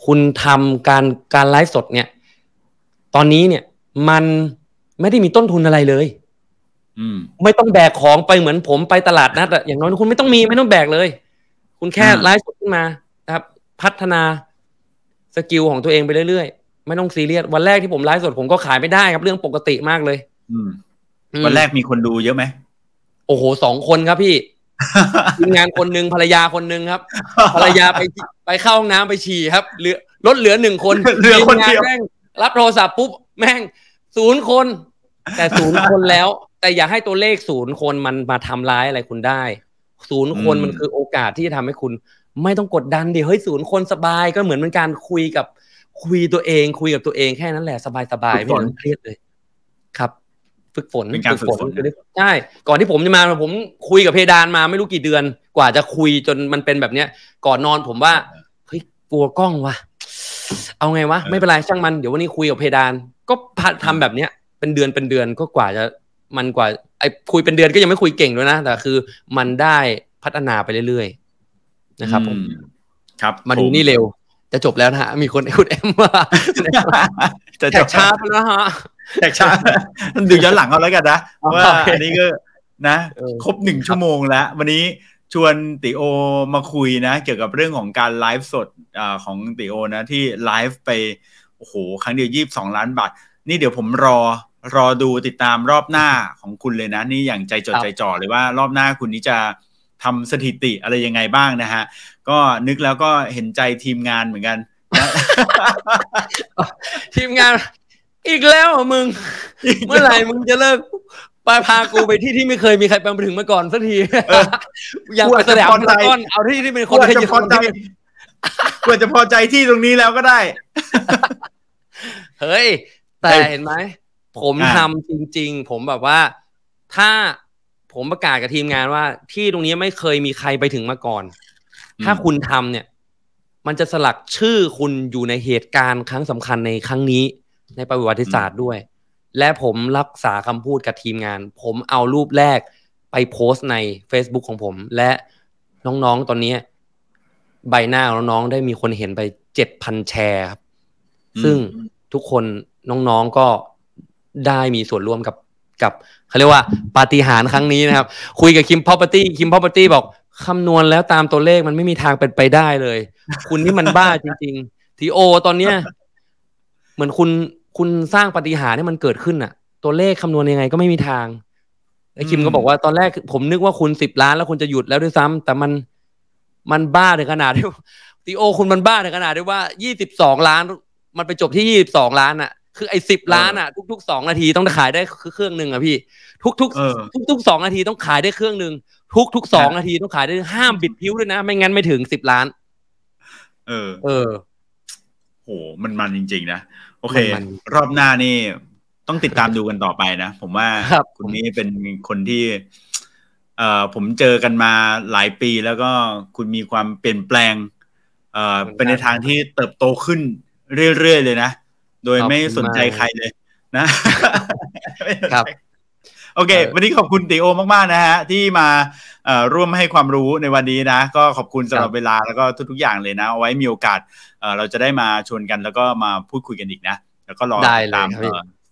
คุณทำการการไลฟ์สดเนี่ย ตอนนี้เนี่ย มันไม่ได้มีต้นทุนอะไรเลยอืม ไม่ต้องแบกของไปเหมือนผมไปตลาดนัดอะอย่างน้อยคุณไม่ต้องมีไม่ต้องแบกเลย คุณแค่อ่าไลฟ์สดขึ้นมานะครับ พัฒนา skill ของตัวเองไปเรื่อยๆ ไม่ต้องซีเรียสวันแรกที่ผมไลฟ์สดผมก็ขายไม่ได้ครับเรื่องปกติมากเลย อืมอืมวันแรกมีคนดูเยอะไหมโอ้โหสองคนครับพี่ทีมงานคนหนึ่งภรรยาคนหนึ่งครับ ภรรยาไปไปเข้าห้องน้ำไปฉี่ครับเหลือลดเหลือหนึ่งคนเหลือคนเดียวทีมงาแม่งรับโทรศัพท์ปุ๊บแม่งศูนย์คน แต่ศูนย์คนแล้ว แต่อย่าให้ตัวเลขศูนย์คนมันมาทำร้ายอะไรคุณได้ ศูนย์คนอืมมันคือโอกาสที่จะทำให้คุณ ไม่ต้องกดดันดิเฮ้ยศูนย์คนสบายก็เหมือนเป็นการคุยกับคุยตัวเอง คุยกับตัวเองแค่นั้นแหละสบายสบายๆไม่ต้องเครียดเลย ครับ ฝึกฝนเป็นการฝึกฝนใช่ก่อนที่ผมจะมาผมคุยกับเพดานมาไม่รู้กี่เดือน กว่าจะคุยจนมันเป็นแบบเนี้ย ก่อนนอนผมว่าเฮ้ยกลัวกล้องวะเอาไงวะเออไม่เป็นไรช่างมันเดี๋ยววันนี้คุยกับเพดาน ก็พัฒทำแบบเนี้ยเป็นเดือนเป็นเดือนก็กว่าจะ มันกว่าไอ้คุยเป็นเดือนก็ยังไม่คุยเก่งด้วยนะ แต่คือมันได้พัฒนาไปเรื่อยๆนะครับผมอืครับมาดูผนี่เร็ว จะจบแล้วนะฮะ มีคนคุณแอมว่าจะแขจกบชาร์ปนะฮะแขกช้าดูย้อนหลังเอาแล้วกันนะอ๋อว่าโอเคอันนี้ก็นะเออครบหนึ่งชั่วโมงแล้ว วันนี้ชวนติโอมาคุยนะ เกี่ยวกับเรื่องของการไลฟ์สดอาของติโอนะ ที่ไลฟ์ไป โอ้โห ครั้งเดียวยี่สองล้านบาท นี่เดี๋ยวผมรอ รอดูติดตามรอบหน้าของคุณเลยนะ นี่อย่างใจจดครับใจจ่อเลยว่ารอบหน้าคุณนี้จะทำสถิติอะไรยังไงบ้างนะฮะ ก็นึกแล้วก็เห็นใจทีมงานเหมือนกันนะทีมงานอีกแล้วเหรอมึง เมื่อไหร่มึงจะเลิกไปพากูไปที่ที่ไม่เคยมีใครไปถึงมาก่อนสักทีเอออยากกูไปอาจแสจะดงพอใจก้อนเอาที่ที่เป็นคควนรเคยจะอยู่พอใจควรจะพอใจที่ตรงนี้แล้วก็ได้ เฮ้ย แต่เฮ้ยเห็นไหม ผมอ่าทำจริง ๆ ผมแบบว่า ถ้าผมประกาศกับทีมงานว่า ที่ตรงนี้ไม่เคยมีใครไปถึงมาก่อน ถ้าคุณทำเนี่ย มันจะสลักชื่อคุณอยู่ในเหตุการณ์ครั้งสำคัญในครั้งนี้ ในประวัติศาสตร์ด้วย และผมรักษาคำพูดกับทีมงาน ผมเอารูปแรกไปโพสต์ใน Facebook ของผม และน้องๆตอนนี้ใบหน้าของน้องๆได้มีคนเห็นไปเจ็ดพันแชร์ครับ ซึ่งทุกคนน้องๆก็ ได้มีส่วนร่วมกับกับเขาเรียกว่าปาฏิหาริย์ครั้งนี้นะครับ คุยกับคิม Property คิม Property บอกคำนวณแล้วตามตัวเลขมันไม่มีทางเป็นไปได้เลย คุณนี่มันบ้าจริงๆตี๋โอ ตอนเนี้ยเหมือนคุณคุณสร้างปาฏิหาริย์ให้มันเกิดขึ้นอะตัวเลขคำนวณยังไงก็ไม่มีทางไอ้คิมก็บอกว่าตอนแรกผมนึกว่าคุณสิบล้านแล้วคุณจะหยุดแล้วด้วยซ้ำแต่มันมันบ้าถึงขนาดที่ทีโอคุณมันบ้าถึงขนาดที่ว่ายี่สิบสองล้าน มันไปจบที่ยี่สิบสองล้านอะ คือไอ้สิบล้านอะ ทุกๆสองนาทีต้องขายได้เครื่องหนึ่งอะพี่ ทุกๆทุกๆสองนาทีต้องขายได้เครื่องหนึ่งทุกๆสองนาทีต้องขายได้ห้ามบิดพิ้วด้วยนะ ไม่งั้นไม่ถึงสิบล้าน เออ เออโหมันมันจริง ๆ นะ โอเค รอบหน้านี่ต้องติดตามดูกันต่อไปนะ ผมว่าคุณนี่เป็นคนที่ เอ่อผมเจอกันมาหลายปีแล้วก็คุณมีความเปลี่ยนแปลง เอ่อเป็นในทางที่เติบโตขึ้นเรื่อย ๆ เลยนะ โดยไม่สนใจใครเลยนะครับ โอเค วันนี้ขอบคุณติโอมากๆนะฮะ ที่มาร่วมให้ความรู้ในวันนี้นะ ก็ขอบคุณสำหรับเวลาแล้วก็ทุกๆอย่างเลยนะเอาไว้มีโอกาสเราจะได้มาชวนกันแล้วก็มาพูดคุยกันอีกนะ แล้วก็รอตาม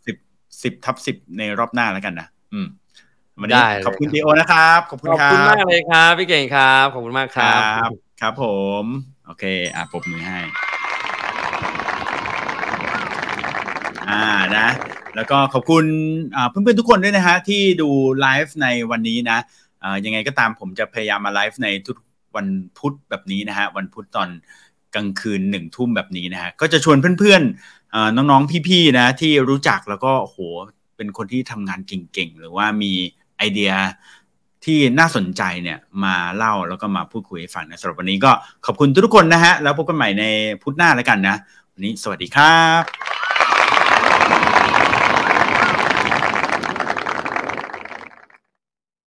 สิบสิบทับสิบในรอบหน้าแล้วกันนะอืมวันนี้ขอบคุณติโอนะครับ ขอบคุณครับขอบคุณมากเลยครับ พี่เก่งครับ ขอบคุณมากครับ ครับผม โอเค อะปบมือให้ อ่านะ แล้วก็ขอบคุณเพื่อนๆทุกคนด้วยนะฮะที่ดูไลฟ์ในวันนี้นะยังไงก็ตามผมจะพยายามมาไลฟ์ในทุกวันพุธแบบนี้นะฮะวันพุธตอนกลางคืนหนึ่งทุ่มแบบนี้นะฮะก็จะชวนเพื่อนๆน้องๆพี่ๆนะที่รู้จักแล้วก็โหเป็นคนที่ทำงานเก่งๆ หรือว่ามีไอเดียที่น่าสนใจเนี่ยมาเล่าแล้วก็มาพูดคุยให้ฟังนะสำหรับวันนี้ก็ขอบคุณทุกคนนะฮะ แล้วพบกันใหม่ในพุธหน้าแล้วกันนะ วันนี้สวัสดีครับ